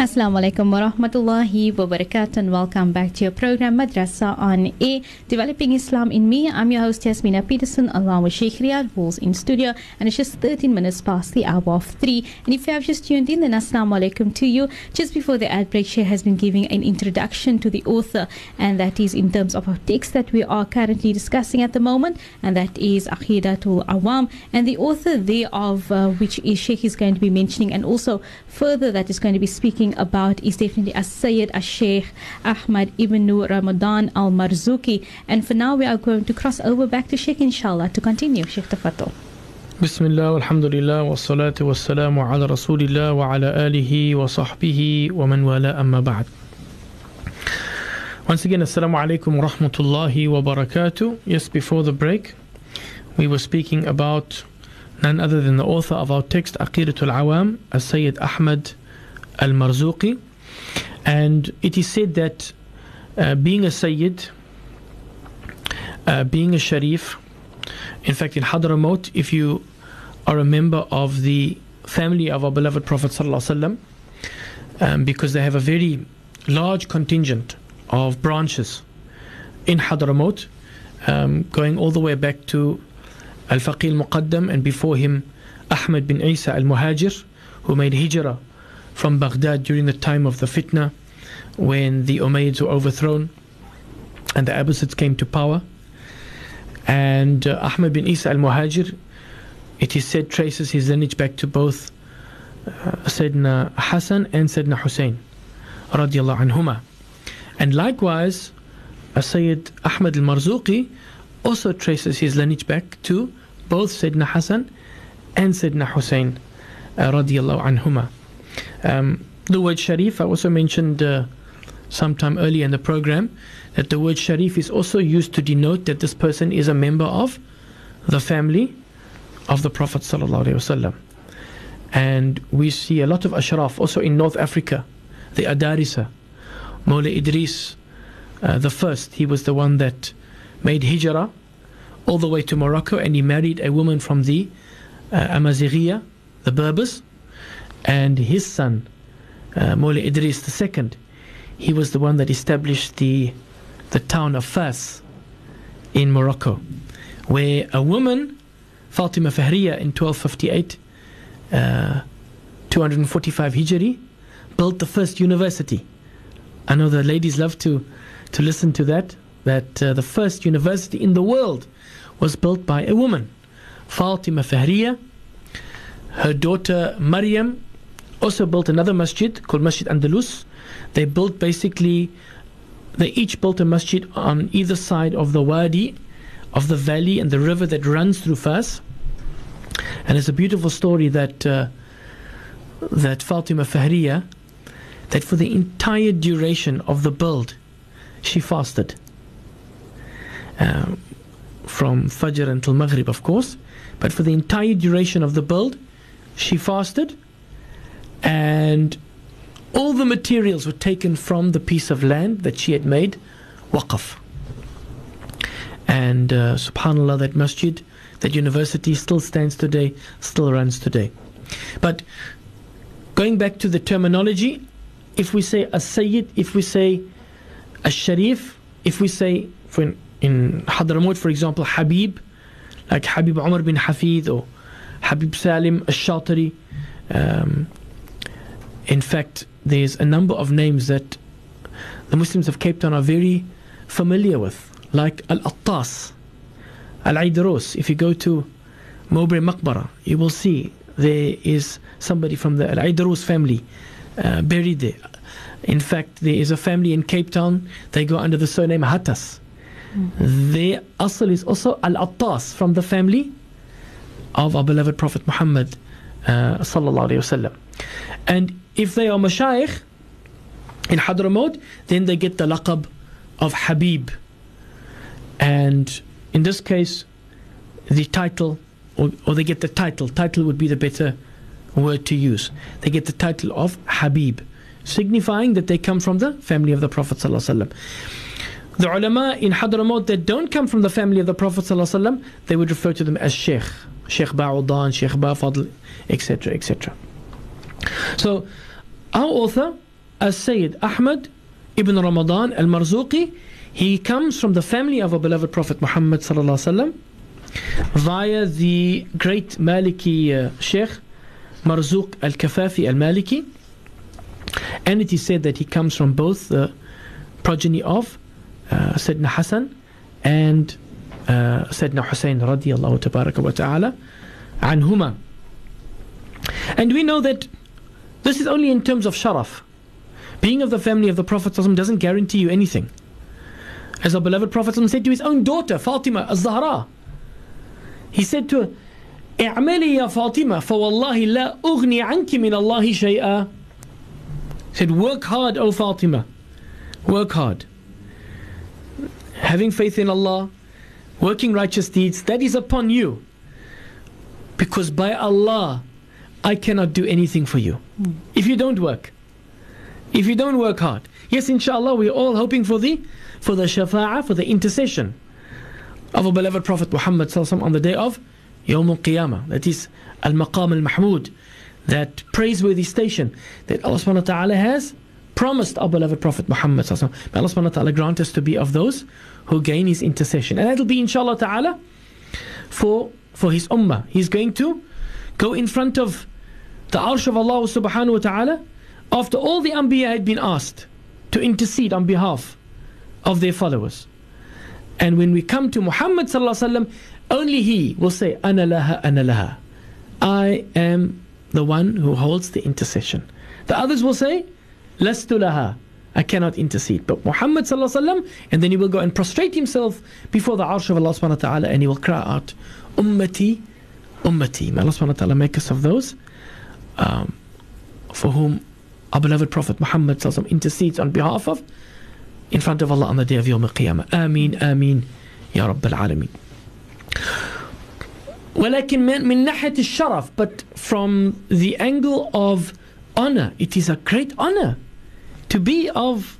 Assalamu alaikum wa rahmatullahi wa barakatuh and welcome back to your program Madrasa on Air Developing Islam in Me. I'm your host Yasmina Peterson along with Sheikh Riyad Walls in studio. And it's just 13 minutes past the hour of 3 and if you have just tuned in then Assalamu alaikum to you. Just before the ad break Sheikh has been giving an introduction to the author. And that is in terms of our text that we are currently discussing at the moment. And that is Aqidatul Awam. And the author thereof uh, which is Sheikh is going to be mentioning. And also further that is going to be speaking talking about is definitely a Sayyid a Sheikh Ahmad ibn Ramadan al Marzuqi. And for now, we are going to cross over back to Sheikh inshallah to continue. Sheikh Tafatul. بسم الله والحمد لله والصلاة والسلام على رسول الله وعلى آله وصحبه ومن والاه أما بعد Once again, Assalamu alaikum rahmatullahi wa barakatuh. Yes, before the break, we were speaking about none other than the author of our text, Aqidatul Awam, As Sayyid Ahmad al Marzuqi. And it is said that uh, being a Sayyid, uh, being a Sharif, in fact, in Hadramaut, if you are a member of the family of our beloved Prophet um, because they have a very large contingent of branches in Hadramaut, um, going all the way back to Al Faqih al Muqaddam and before him Ahmad bin Isa al Muhajir, who made hijrah from Baghdad during the time of the fitna when the Umayyads were overthrown and the Abbasids came to power. And uh, Ahmad bin Isa al Muhajir, it is said, traces his lineage back to both uh, Sayyidina Hassan and Sayyidina Hussein, radiallahu. And likewise, Sayyid Ahmad al Marzuqi also traces his lineage back to both Sayyidina Hassan and Sayyidina Hussein, uh, radiallahu anhuma. Um, the word Sharif, I also mentioned uh, sometime earlier in the program, that the word Sharif is also used to denote that this person is a member of the family of the Prophet wasallam. And we see a lot of ashraf also in North Africa, the Adarisa, Mawla Idris, uh, the first, he was the one that made hijrah all the way to Morocco and he married a woman from the uh, the Berbers, and his son, uh, Mawla Idris II, he was the one that established the, the town of Fas in Morocco, where a woman, Fatima Fahriya in 1258, uh, 245 Hijri, built the first university. I know the ladies love to, to listen to that, that uh, the first university in the world was built by a woman, Fatima Fahriya. Her daughter Maryam also built another masjid called Masjid Andalus. They built basically, they each built a masjid on either side of the wadi, of the valley and the river that runs through Fas. And it's a beautiful story that uh, that Fatima Fahriya, that for the entire duration of the build, she fasted. Uh, from Fajr until Maghrib, of course, but for the entire duration of the build, she fasted, and all the materials were taken from the piece of land that she had made waqf. And uh, subhanAllah, that masjid, that university still stands today, still runs today. But going back to the terminology, if we say a Sayyid, if we say a Sharif, if we say, for in Hadramaut, for example, Habib, like Habib Umar bin Hafid or Habib Salim al Shatari. Um, in fact, there's a number of names that the Muslims of Cape Town are very familiar with, like Al Attas, Al Aidros. If you go to Mowbray Maqbara, you will see there is somebody from the Al Aidros family uh, buried there. In fact, there is a family in Cape Town, they go under the surname Hattas. Mm-hmm. Their asl is also Al Attas from the family of our beloved Prophet Muhammad. Uh, sallallahu alayhi wasallam. And if they are mashayikh in Hadramaut, then they get the laqab of Habib. And in this case, the title, or, or they get the title, title would be the better word to use. They get the title of Habib, signifying that they come from the family of the Prophet. ﷺ. The ulama in Hadramaut that don't come from the family of the Prophet, ﷺ, they would refer to them as Sheikh, Sheikh Ba'udan, Sheikh Ba'fadl, etc. etc. So, our author, as Sayyid Ahmad ibn Ramadan al Marzuqi, he comes from the family of our beloved Prophet Muhammad via the great Maliki uh, Sheikh Marzuq al Kafafi al Maliki, and it is said that he comes from both the progeny of uh, Sayyidina Hassan and uh, Sayyidina Hussein radiallahu tabaraka wa ta'ala anhuma. And we know that this is only in terms of sharaf. Being of the family of the Prophet ﷺ doesn't guarantee you anything. As our beloved Prophet ﷺ said to his own daughter, Fatima al-Zahra, he said to her, اعملي يا فاطمة فوالله لا أغني عنك من الله شيئا said work hard O Fatima work hard having faith in Allah working righteous deeds that is upon you because by Allah I cannot do anything for you if you don't work if you don't work hard yes inshallah we're all hoping for the for the shafa'ah for the intercession of our beloved Prophet Muhammad on the day of Yawm al-Qiyamah. That is al-Maqam al-Mahmud. That praiseworthy station that Allah subhanahu wa ta'ala has promised our beloved Prophet Muhammad May Allah subhanahu wa ta'ala grant us to be of those who gain his intercession. And that'll be inshallah ta'ala for, for his ummah. He's going to go in front of the arsh of Allah subhanahu wa ta'ala after all the anbiya had been asked to intercede on behalf of their followers. And when we come to Muhammad sallallahu only he will say, "Ana laha, ana laha." I am the one who holds the intercession. The others will say, "Lastu laha." I cannot intercede. But Muhammad sallallahu and then he will go and prostrate himself before the arsh of Allah subhanahu wa taala, and he will cry out, "Ummati, ummati." May Allah subhanahu wa taala make us of those um, for whom our beloved Prophet Muhammad sallallahu alaihi wasallam intercedes on behalf of in front of Allah on the day of Yawm al-Qiyamah. Ameen, Ameen, Ya Rabbal Alameen. ولكن من, من ناحية الشرف but from the angle of honor it is a great honor to be of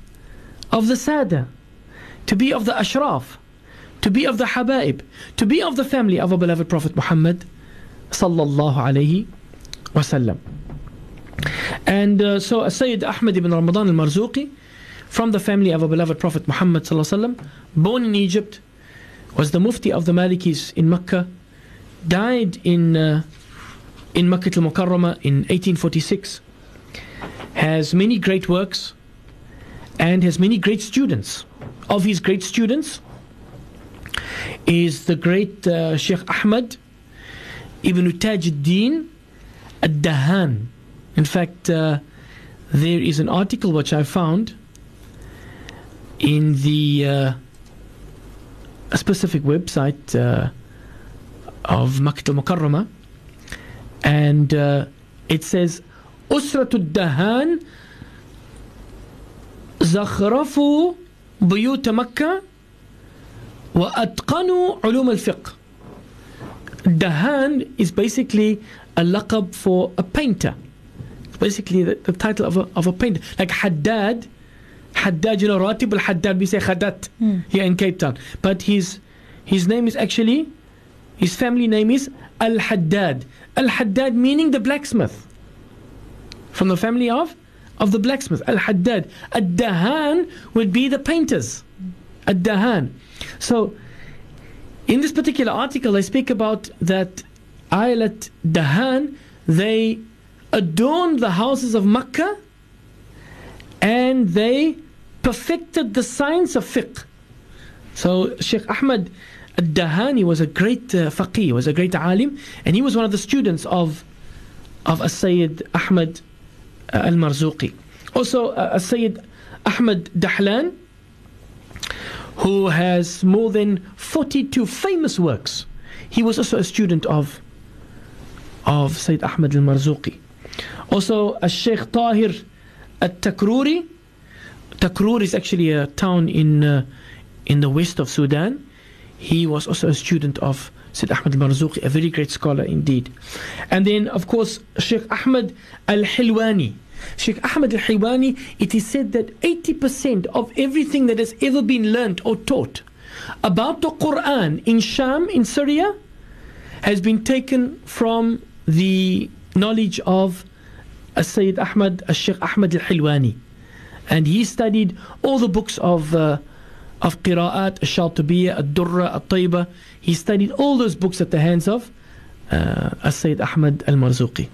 of the Sada to be of the Ashraf to be of the Habaib to be of the family of our beloved Prophet Muhammad sallallahu alayhi wasallam and uh, so Sayyid Ahmad ibn Ramadan al-Marzuqi from the family of our beloved Prophet Muhammad sallallahu born in Egypt was the mufti of the Malikis in Mecca died in uh, in Makkah al-Mukarramah in 1846 has many great works and has many great students. Of his great students is the great uh, Sheikh Ahmad ibn Taj al-Din al-Dahan in fact uh, there is an article which I found in the uh, a specific website uh, of Makkah al-Mukarramah and uh, it says أسرة الدهان زخرفوا بيوت مكة وأتقنوا علوم الفقه Dahan is basically a laqab for a painter. Basically the, the title of a, of a painter. Like Haddad, Haddad, you know, Ratib al-Haddad, we say Haddad hmm. here in Cape Town. But his, his name is actually, his family name is Al-Haddad. Al-Haddad meaning the blacksmith. From the family of, of the blacksmith, Al-Haddad. Ad-Dahan would be the painters. Ad-Dahan. So, in this particular article, I speak about that Aylat Dahan, they adorned the houses of Makkah and they perfected the science of fiqh. So Sheikh Ahmad Al-Dahani was a great uh, faqih, was a great alim, and he was one of the students of of As-Sayyid Ahmad uh, Al-Marzuqi. Also, uh, As-Sayyid Ahmad Dahlan, who has more than 42 famous works. He was also a student of of Sayyid Ahmad Al-Marzuqi. Also, Al-Sheikh Tahir Al-Takruri. Takrur is actually a town in uh, in the west of Sudan. He was also a student of Sayyid Ahmad al-Marzuqi, a very great scholar indeed. And then, of course, Sheikh Ahmad al-Hilwani. Sheikh Ahmad al-Hilwani, it is said that 80% of everything that has ever been learnt or taught about the Quran in Sham, in Syria, has been taken from the knowledge of Sayyid Ahmad, Sheikh Ahmad al-Hilwani. And he studied all the books of uh, of Qira'at, Al-Shatibiyya, Al-Durra, Al-Tayba. He studied all those books at the hands of uh, Sayyid Ahmad Al-Marzuqi.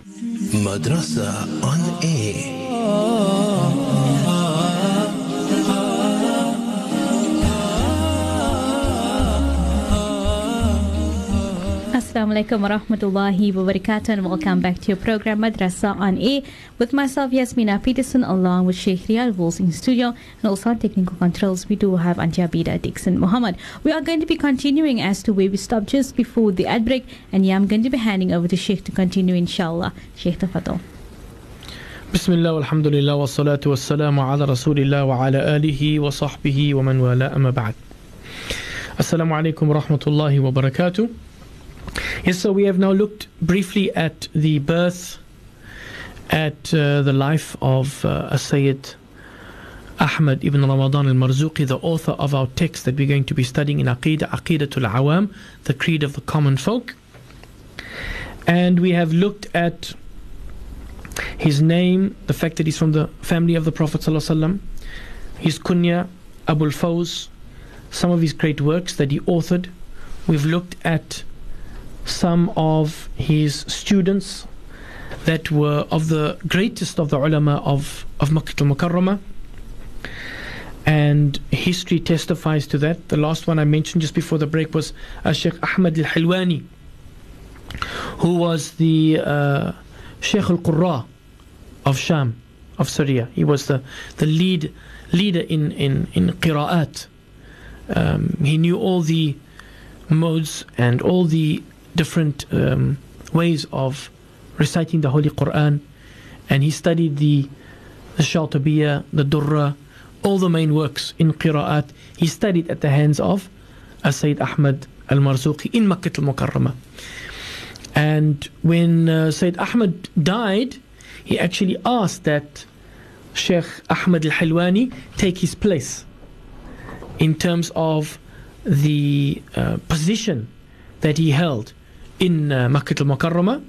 Madrasa on air. Assalamu alaikum wa rahmatullahi wa barakatuh and welcome back to your program Madrasa on Air with myself Yasmina Peterson along with Sheikh Riyad Wolves in studio and also on technical controls we do have Antia Bida Dixon Muhammad. We are going to be continuing as to where we stopped just before the ad break and yeah I'm going to be handing over to Sheikh to continue inshallah. Sheikh Tafatul. بسم الله والحمد لله والصلاة والسلام على رسول الله وعلى آله وصحبه ومن والاه أما بعد السلام عليكم ورحمة الله وبركاته Yes, so we have now looked briefly at the birth, at uh, the life of uh, Sayyid Ahmad ibn Ramadan al Marzuqi, the author of our text that we're going to be studying in Aqidah, Aqidatul Awam, the creed of the common folk. And we have looked at his name, the fact that he's from the family of the Prophet, ﷺ, his kunya, Abul Fawz, some of his great works that he authored. We've looked at some of his students that were of the greatest of the ulama of, of Makkah al-Mukarramah. And history testifies to that. The last one I mentioned just before the break was uh, Sheikh Ahmad al-Hilwani, who was the uh, Sheikh al-Qurra of Sham, of Syria. He was the, the lead leader in, in, in qira'at, um, he knew all the modes and all the different um, ways of reciting the Holy Quran, and he studied the the Shatibiya, the Durra, all the main works in Qira'at. He studied at the hands of Sayyid Ahmad al Marzuqi in Makkah al Mukarramah. And when uh, Sayyid Ahmad died, he actually asked that Sheikh Ahmad al Hilwani take his place in terms of the uh, position that he held in uh, Makkah al-Mukarramah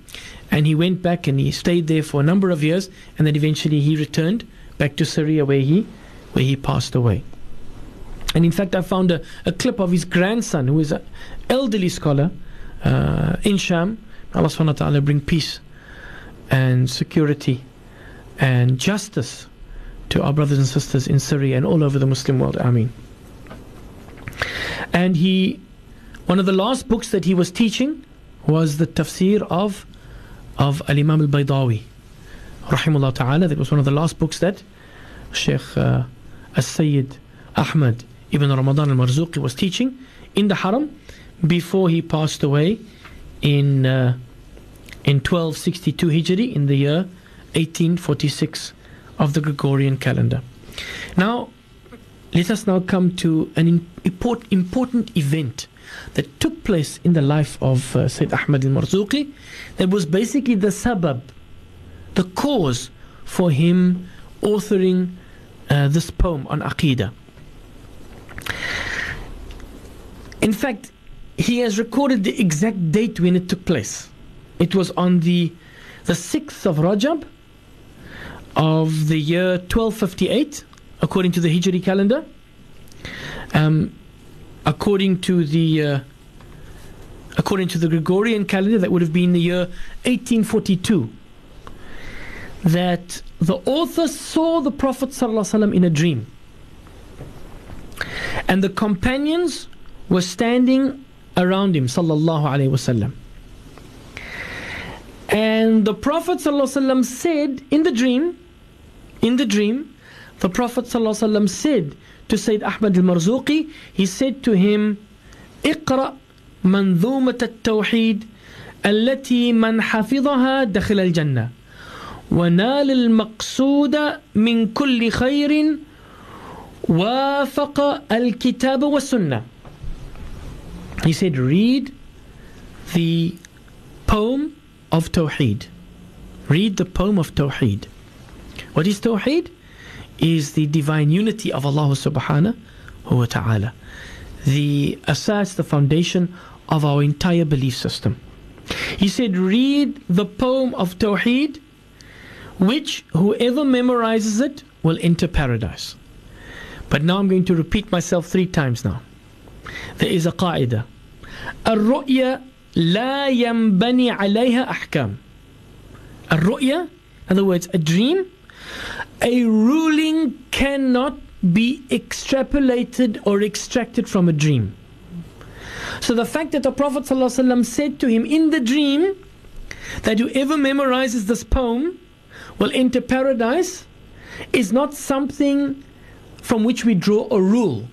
and he went back and he stayed there for a number of years and then eventually he returned back to Syria where he where he passed away. And in fact I found a, a clip of his grandson who is an elderly scholar uh, in Sham. Allah subhanahu wa ta'ala bring peace and security and justice to our brothers and sisters in Syria and all over the Muslim world. Ameen. And he, one of the last books that he was teaching was the tafsir of, of Al Imam al Baydawi, rahimullah ta'ala. That was one of the last books that Sheikh uh, As Sayyid Ahmad ibn Ramadan al Marzuqi was teaching in the Haram before he passed away in, uh, in 1262 Hijri in the year 1846 of the Gregorian calendar. Now, let us now come to an import, important event that took place in the life of uh, Sayyid Ahmad al Marzuqi that was basically the sabab, the cause for him authoring uh, this poem on Aqidah. In fact, he has recorded the exact date when it took place. It was on the, the 6th of Rajab of the year 1258 according to the Hijri calendar. Um, according to the uh, according to the Gregorian calendar, that would have been the year 1842. That the author saw the Prophet ﷺ in a dream, and the companions were standing around him, sallallahu alaihi wasallam. And the Prophet ﷺ said in the dream, in the dream, the Prophet ﷺ said to Sayyid Ahmad al-Marzuqi, he said to him, اقرأ منظومة التوحيد التي من حفظها دخل الجنة ونال المقصود من كل خير وافق الكتاب والسنة He said, read the poem of Tawheed. Read the poem of Tawheed. What is Tawheed? is the divine unity of Allah subhanahu wa ta'ala. The asas, the foundation of our entire belief system. He said, read the poem of Tawheed, which whoever memorizes it will enter paradise. But now I'm going to repeat myself three times now. There is a qaida. الرؤيا لا ينبني عليها أحكام. الرؤيا, in other words, a dream a ruling cannot be extrapolated or extracted from a dream. So the fact that the Prophet ﷺ said to him in the dream that whoever memorizes this poem will enter paradise is not something from which we draw a rule.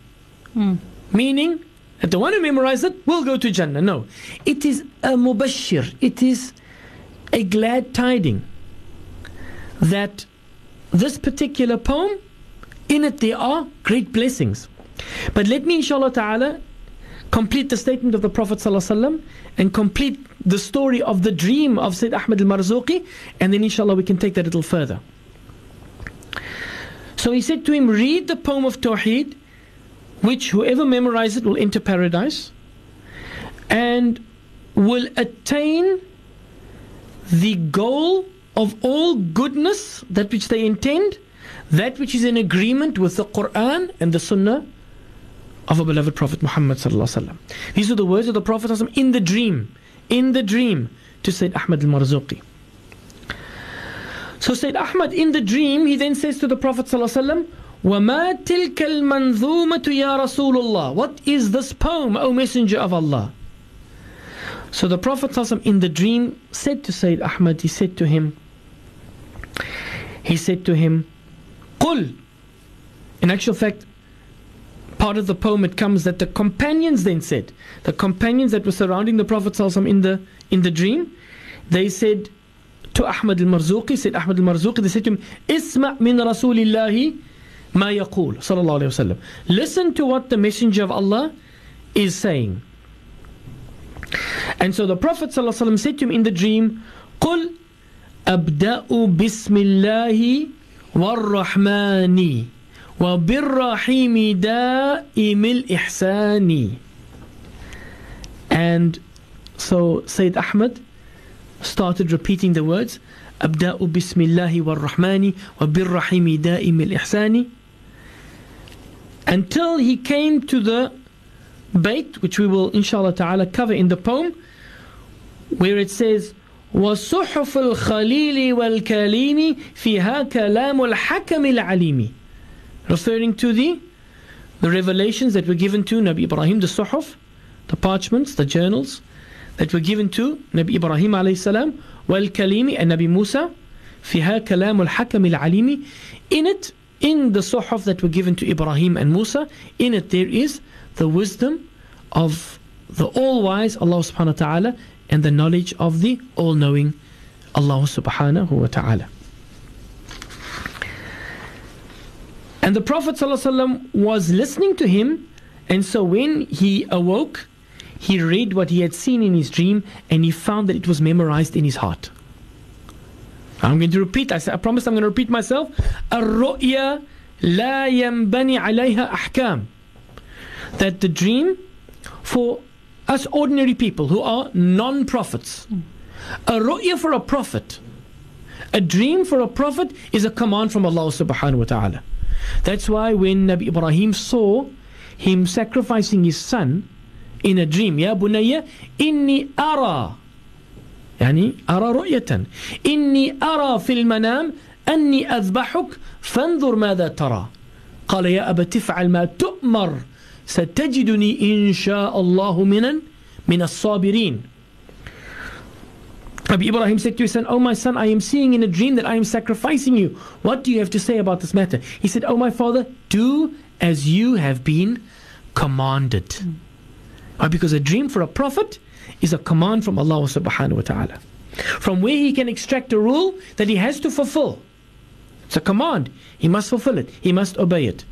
Hmm. Meaning that the one who memorizes it will go to Jannah. No. It is a mubashir. It is a glad tiding that this particular poem, in it there are great blessings. But let me inshallah ta'ala complete the statement of the Prophet and complete the story of the dream of Sayyid Ahmad al-Marzuqi and then inshallah we can take that a little further. So he said to him, read the poem of Tawheed which whoever memorizes it will enter paradise and will attain the goal of all goodness, that which they intend, that which is in agreement with the Quran and the Sunnah of our beloved Prophet Muhammad These are the words of the Prophet in the dream, in the dream to Sayyid Ahmad al-Marzuqi. So Sayyid Ahmad in the dream, he then says to the Prophet وَمَا تِلْكَ الْمَنْظُومَةُ يَا رَسُولُ اللَّهِ What is this poem, O Messenger of Allah? So the Prophet ﷺ in the dream said to Sayyid Ahmad, he said to him, he said to him, Qul. In actual fact, part of the poem it comes that the companions then said, the companions that were surrounding the Prophet in the in the dream, they said to Ahmad al-Marzuqi, said Ahmad al-Marzuqi, they said to him, Isma min Rasulillahi ma yaqul, sallallahu alayhi wasallam. Listen to what the Messenger of Allah is saying. And so the Prophet said to him in the dream, Qul أبدأ بسم الله والرحمن وبالرحيم دائم الإحسان And so Sayyid Ahmad started repeating the words أبدأ بسم الله والرحمن وبالرحيم دائم الإحسان until he came to the bait, which we will inshallah ta'ala cover in the poem, where it says, وصحف الخليل والكليم فيها كلام الحكم العليم referring to the the revelations that were given to Nabi Ibrahim the suhuf the parchments the journals that were given to Nabi Ibrahim alayhi salam والكليم and Nabi Musa فيها كلام الحكم العليم in it in the suhuf that were given to Ibrahim and Musa in it there is the wisdom of the all-wise Allah subhanahu wa ta'ala and the knowledge of the all-knowing Allah subhanahu wa ta'ala. And the Prophet ﷺ was listening to him and so when he awoke he read what he had seen in his dream and he found that it was memorized in his heart. I'm going to repeat, I, I promise I'm going to repeat myself. الرؤيا لا ينبني عليها أحكام that the dream for us ordinary people who are non-prophets a ru'ya for a prophet a dream for a prophet is a command from Allah subhanahu wa ta'ala that's why when Nabi Ibrahim saw him sacrificing his son in a dream يا بني إني أرى يعني أرى رؤية إني أرى في المنام أني أذبحك فانظر ماذا ترى قال يا أبت افعل ما تؤمر ستجدني إن شاء الله من من الصابرين Nabi Ibrahim said to his son, Oh my son, I am seeing in a dream that I am sacrificing you. What do you have to say about this matter? He said, Oh my father, do as you have been commanded. Mm. Why? Because a dream for a prophet is a command from Allah subhanahu wa ta'ala. From where he can extract a rule that he has to fulfill. It's a command. He must fulfill it. He must obey it.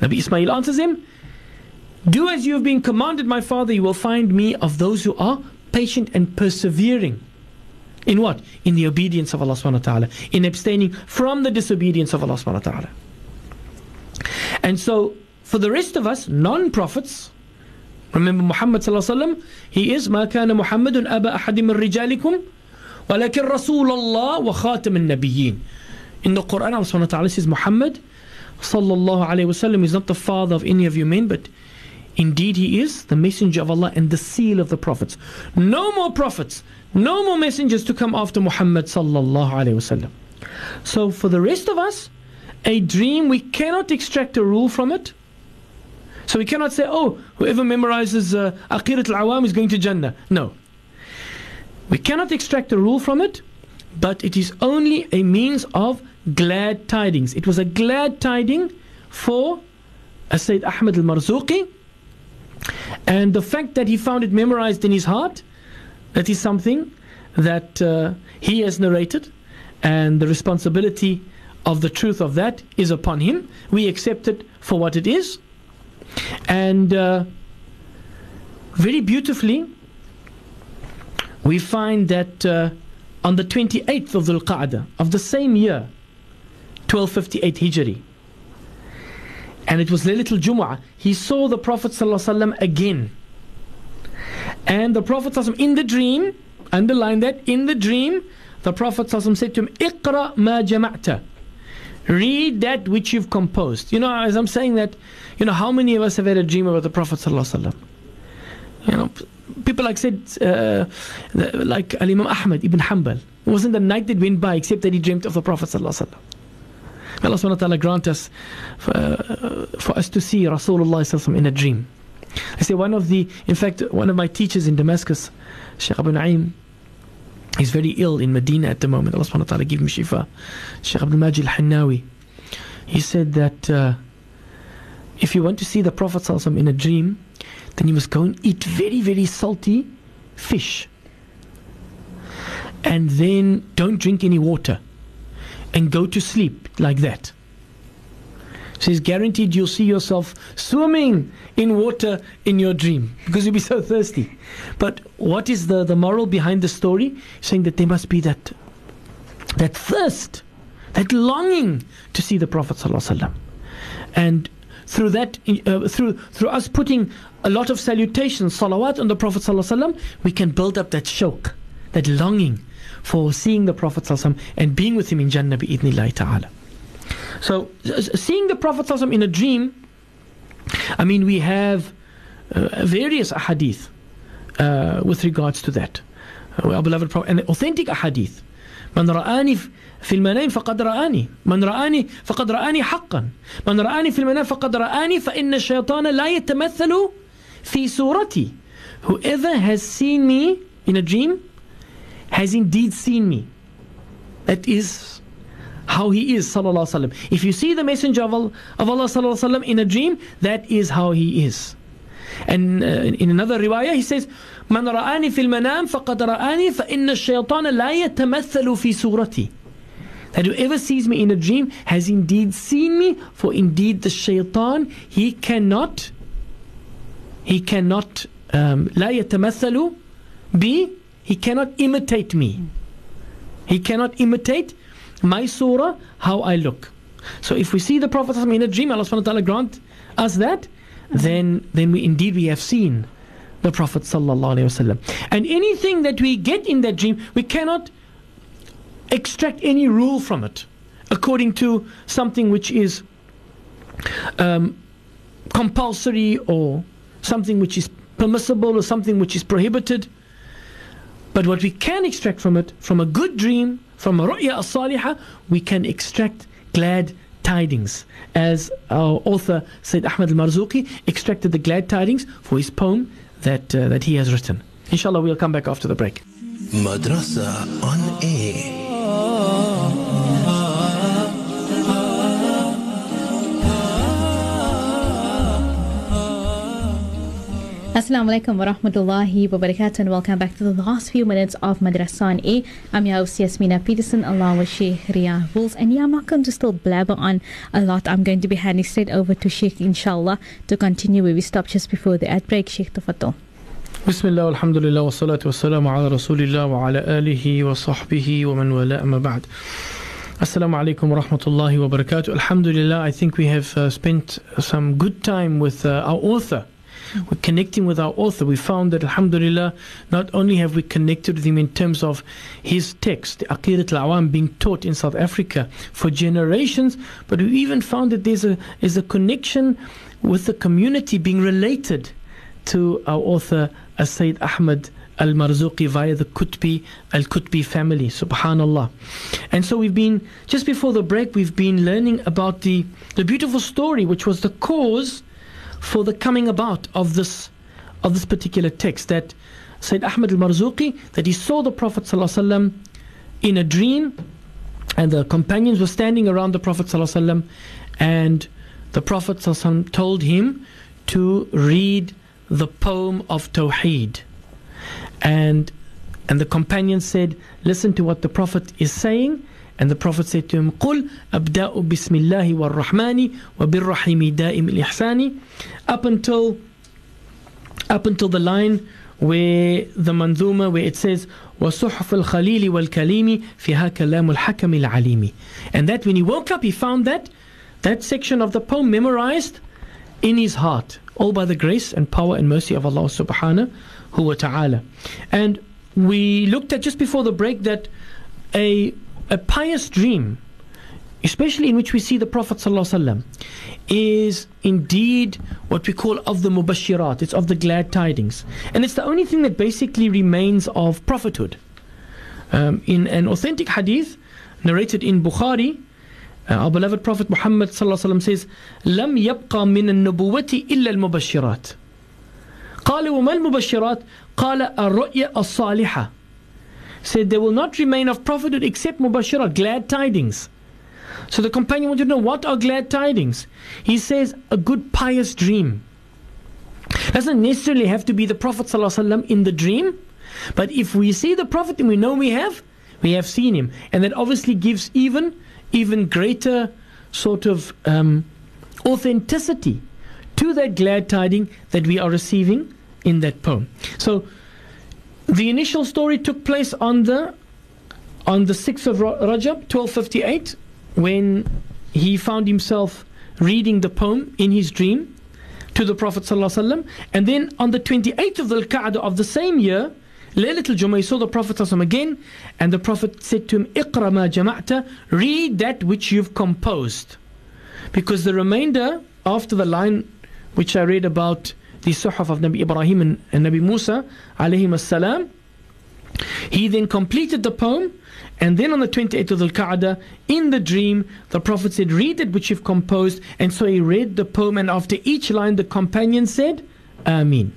Nabi Ismail answers him, Do as you have been commanded, my father, you will find me of those who are patient and persevering. In what? In the obedience of Allah subhanahu wa ta'ala. In abstaining from the disobedience of Allah subhanahu wa ta'ala. And so, for the rest of us, non-prophets, remember Muhammad sallallahu alaihi wasallam, he is ما كان محمد أبا أحد من رجالكم ولكن رسول الله وخاتم النبيين. In the Quran, Allah subhanahu wa ta'ala says Muhammad sallallahu alayhi wasallam is not the father of any of you men, but indeed he is the messenger of Allah and the seal of the prophets. No more prophets, no more messengers to come after Muhammad sallallahu alayhi wasallam. So for the rest of us, a dream we cannot extract a rule from it. So we cannot say, oh, whoever memorizes uh, Aqidatul Awam is going to Jannah. No. We cannot extract a rule from it, but it is only a means of glad tidings. It was a glad tiding for Sayyid Ahmad al-Marzuqi, and the fact that he found it memorized in his heart, that is something that uh, he has narrated, and the responsibility of the truth of that is upon him. We accept it for what it is. And uh, very beautifully, we find that uh, on the 28th of Dhul Qa'dah of the same year, 1258 Hijri, and it was Laylatul Jumu'ah, he saw the Prophet ﷺ again. And the Prophet ﷺ in the dream, underline that, in the dream, the Prophet ﷺ said to him, Iqra ma jama'ta. Read that which you've composed. You know, as I'm saying that, you know, how many of us have had a dream about the Prophet ﷺ? You know, people like said, uh, like Al Imam Ahmad ibn Hanbal. It wasn't the night that went by except that he dreamt of the Prophet ﷺ. May Allah subhanahu wa ta'ala grant us for, uh, for us to see Rasulullah in a dream. I say one of the, in fact, one of my teachers in Damascus, Sheikh Abu Na'im, he's very ill in Medina at the moment. Allah subhanahu wa ta'ala give him shifa. Sheikh Abdul Majid al-Hannawi. He said that uh, if you want to see the Prophet in a dream, then you must go and eat very, very salty fish. And then don't drink any water. And go to sleep like that. She's guaranteed you'll see yourself swimming in water in your dream because you'll be so thirsty. But what is the, the moral behind the story? Saying that there must be that, that thirst, that longing to see the Prophet. ﷺ. And through that, uh, through, through us putting a lot of salutations, salawat on the Prophet, ﷺ, we can build up that shawq, that longing for seeing the Prophet ﷺ and being with him in Jannah bi ta'ala. So, seeing the Prophet ﷺ in a dream, I mean, we have uh, various ahadith uh, with regards to that. Uh, our beloved Prophet, and authentic ahadith. من رآني في المنام فقد رآني من رآني فقد رآني حقا من رآني في المنام فقد رآني فإن الشيطان لا يتمثل في صورتي Whoever has seen me in a dream has indeed seen me. That is how he is, sallallahu alaihi wasallam. If you see the messenger of Allah, of Allah sallallahu alaihi wasallam in a dream, that is how he is. And uh, in another riwayah, he says, من رآني في المنام فقد رآني فإن الشيطان لا يتمثل في صورتي. That whoever sees me in a dream has indeed seen me, for indeed the shaitan, he cannot, he cannot, um, لا يتمثل بي, he cannot imitate me. He cannot imitate my surah, how I look. So if we see the Prophet in a dream, Allah subhanahu wa ta'ala grant us that, then then we indeed we have seen the Prophet. And anything that we get in that dream, we cannot extract any rule from it according to something which is um, compulsory or something which is permissible or something which is prohibited. But what we can extract from it, from a good dream, from ru'ya as-salihah, we can extract glad tidings. As our author Sayyid Ahmad al-Marzuqi extracted the glad tidings for his poem that, uh, that he has written. Inshallah, we'll come back after the break. Madrasa on air. Assalamu alaikum wa rahmatullahi wa barakatuh and welcome back to the last few minutes of Madrasa on Air. I'm your host Yasmina Peterson along with Sheikh Ria Wolves and yeah I'm not going to still blabber on a lot. I'm going to be handing straight over to Sheikh inshallah to continue where we stopped just before the ad break. Sheikh Tafatul. بسم الله والحمد لله والصلاة والسلام على رسول الله وعلى آله وصحبه ومن والاه أما بعد Assalamu alaikum wa rahmatullahi wa barakatuh. Alhamdulillah, I think we have uh, spent some good time with uh, our author, we're connecting with our author. We found that, Alhamdulillah, not only have we connected with him in terms of his text, the Aqidatul Awam, being taught in South Africa for generations, but we even found that there's a, is a connection with the community being related to our author, as Sayyid Ahmad Al Marzuqi via the Qutbi al Kutbi family. Subhanallah. And so we've been, just before the break, we've been learning about the, the beautiful story which was the cause for the coming about of this of this particular text that Sayyid Ahmad al-Marzuqi that he saw the Prophet ﷺ in a dream and the companions were standing around the Prophet ﷺ and the Prophet ﷺ told him to read the poem of Tawheed and and the companions said listen to what the Prophet is saying and the Prophet said to him قل أبدأ بسم الله والرحمن وبالرحيم دائم الإحسان up until up until the line where the manzuma where it says وصحف الخليل والكليم فيها كلام الحكم العليم and that when he woke up he found that that section of the poem memorized in his heart all by the grace and power and mercy of Allah subhanahu wa ta'ala and we looked at just before the break that a a pious dream especially in which we see the Prophet ﷺ, is indeed what we call of the mubashirat, it's of the glad tidings. And it's the only thing that basically remains of prophethood. Um, in an authentic hadith narrated in Bukhari, uh, our beloved Prophet Muhammad ﷺ says, لم يبقى من النبوة إلا المبشرات. قال وما المبشرات؟ قال الرؤيا الصالحة. Said there will not remain of prophethood except mubashirat, glad tidings. So the companion wanted to know what are glad tidings. He says a good pious dream. Doesn't necessarily have to be the Prophet in the dream, but if we see the Prophet and we know we have, we have seen him, and that obviously gives even even greater sort of um, authenticity to that glad tiding that we are receiving in that poem. So the initial story took place on the on the 6th of Rajab 1258 when he found himself reading the poem in his dream to the Prophet ﷺ. and then on the 28th of the Qa'dah of the same year Laylatul Jummah he saw the Prophet ﷺ again and the Prophet said to him Iqra ma jama'ta read that which you've composed because the remainder after the line which I read about the Suhaf of Nabi Ibrahim and, and Nabi Musa alayhim as-salam he then completed the poem and then on the 28th of the Qa'dah, in the dream, the Prophet said, Read it which you've composed. And so he read the poem, and after each line, the companion said, Ameen.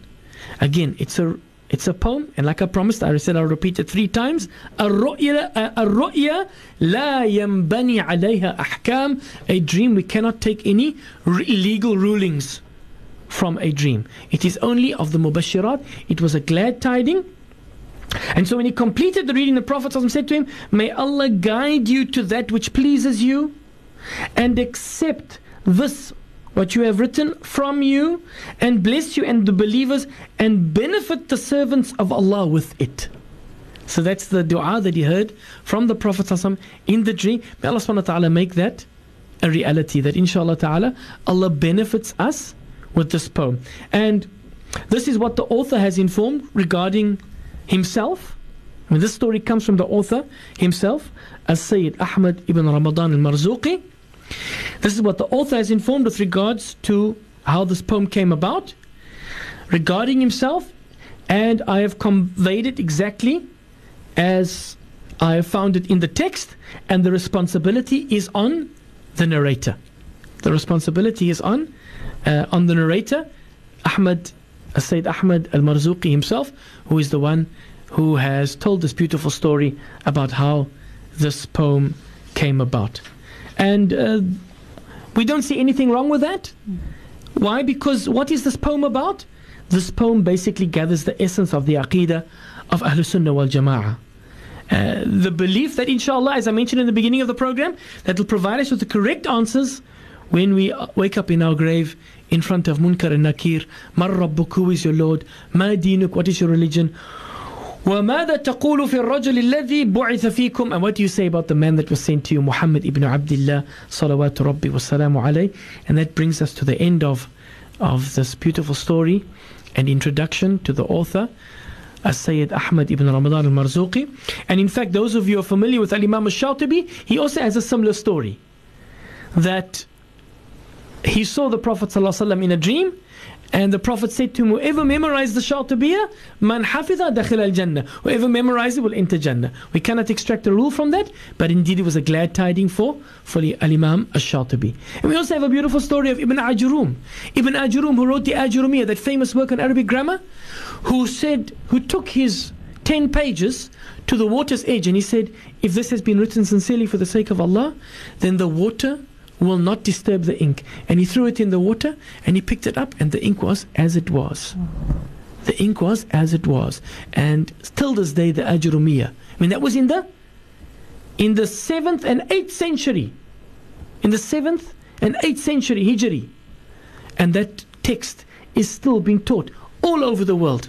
Again, it's a it's a poem, and like I promised, I said I'll repeat it three times. الرؤيا لا ينبني عليها أحكام. A dream, we cannot take any legal rulings from a dream. It is only of the mubashirat. It was a glad tiding and so when he completed the reading, the Prophet said to him, May Allah guide you to that which pleases you and accept this, what you have written from you, and bless you and the believers and benefit the servants of Allah with it. So that's the dua that he heard from the Prophet in the dream. May Allah subhanahu wa ta'ala make that a reality, that inshallah ta'ala, Allah benefits us with this poem. And this is what the author has informed regarding himself. I mean, this story comes from the author himself, as Sayyid Ahmad ibn Ramadan al Marzuqi. This is what the author has informed with regards to how this poem came about, regarding himself, and I have conveyed it exactly as I have found it in the text, and the responsibility is on the narrator. The responsibility is on uh, on the narrator, Ahmad Sayyid Ahmad al Marzuqi himself, who is the one who has told this beautiful story about how this poem came about. And uh, we don't see anything wrong with that. Why? Because what is this poem about? This poem basically gathers the essence of the aqidah of Ahlul Sunnah wal Jama'ah. Uh, the belief that inshallah, as I mentioned in the beginning of the program, that will provide us with the correct answers when we wake up in our grave in front of Munkar and Nakir, Man Rabbuk, who is your Lord? Ma dinuk, what is your religion? وماذا تقول في الرجل الذي بعث فيكم and what do you say about the man that was sent to you Muhammad ibn Abdullah صلوات ربي wa عليه and that brings us to the end of of this beautiful story and introduction to the author As-Sayyid Ahmad ibn Ramadan al-Marzuqi and in fact those of you who are familiar with Al-Imam al-Shatibi he also has a similar story that he saw the Prophet ﷺ in a dream And the Prophet said to him, Whoever memorized the Shatibiya, man hafidha dakhil al Jannah. Whoever memorized it will enter Jannah. We cannot extract a rule from that, but indeed it was a glad tiding for, for the Al Imam al Shatibi. And we also have a beautiful story of Ibn Ajurum. Ibn Ajurum, who wrote the Ajurumiyah, that famous work on Arabic grammar, who said, who took his 10 pages to the water's edge and he said, If this has been written sincerely for the sake of Allah, then the water will not disturb the ink. And he threw it in the water and he picked it up and the ink was as it was. The ink was as it was. And till this day, the Ajurumiyah. I mean, that was in the in the 7th and 8th century. In the 7th and 8th century Hijri. And that text is still being taught all over the world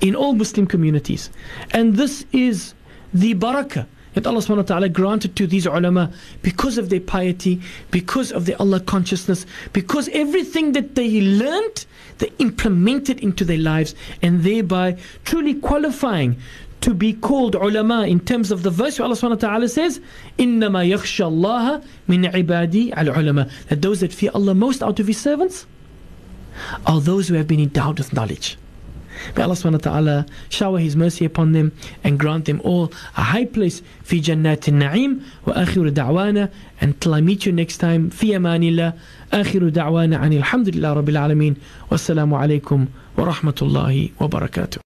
in all Muslim communities. And this is the barakah that Allah subhanahu wa ta'ala granted to these ulama because of their piety, because of their Allah consciousness, because everything that they learnt, they implemented into their lives and thereby truly qualifying to be called ulama in terms of the verse where Allah subhanahu wa ta'ala says, إِنَّمَا يَخْشَى اللَّهَ مِنْ عِبَادِي الْعُلَمَا That those that fear Allah most out of His servants are those who have been endowed with knowledge. May Allah subhanahu wa ta'ala shower His mercy upon them and grant them all a high place fi jannat na'im wa akhiru da'wana. Until I meet you next time fi amanillah. Akhiru da'wana anil hamdulillah rabbil alameen. Wassalamu alaykum wa rahmatullahi wa barakatuh.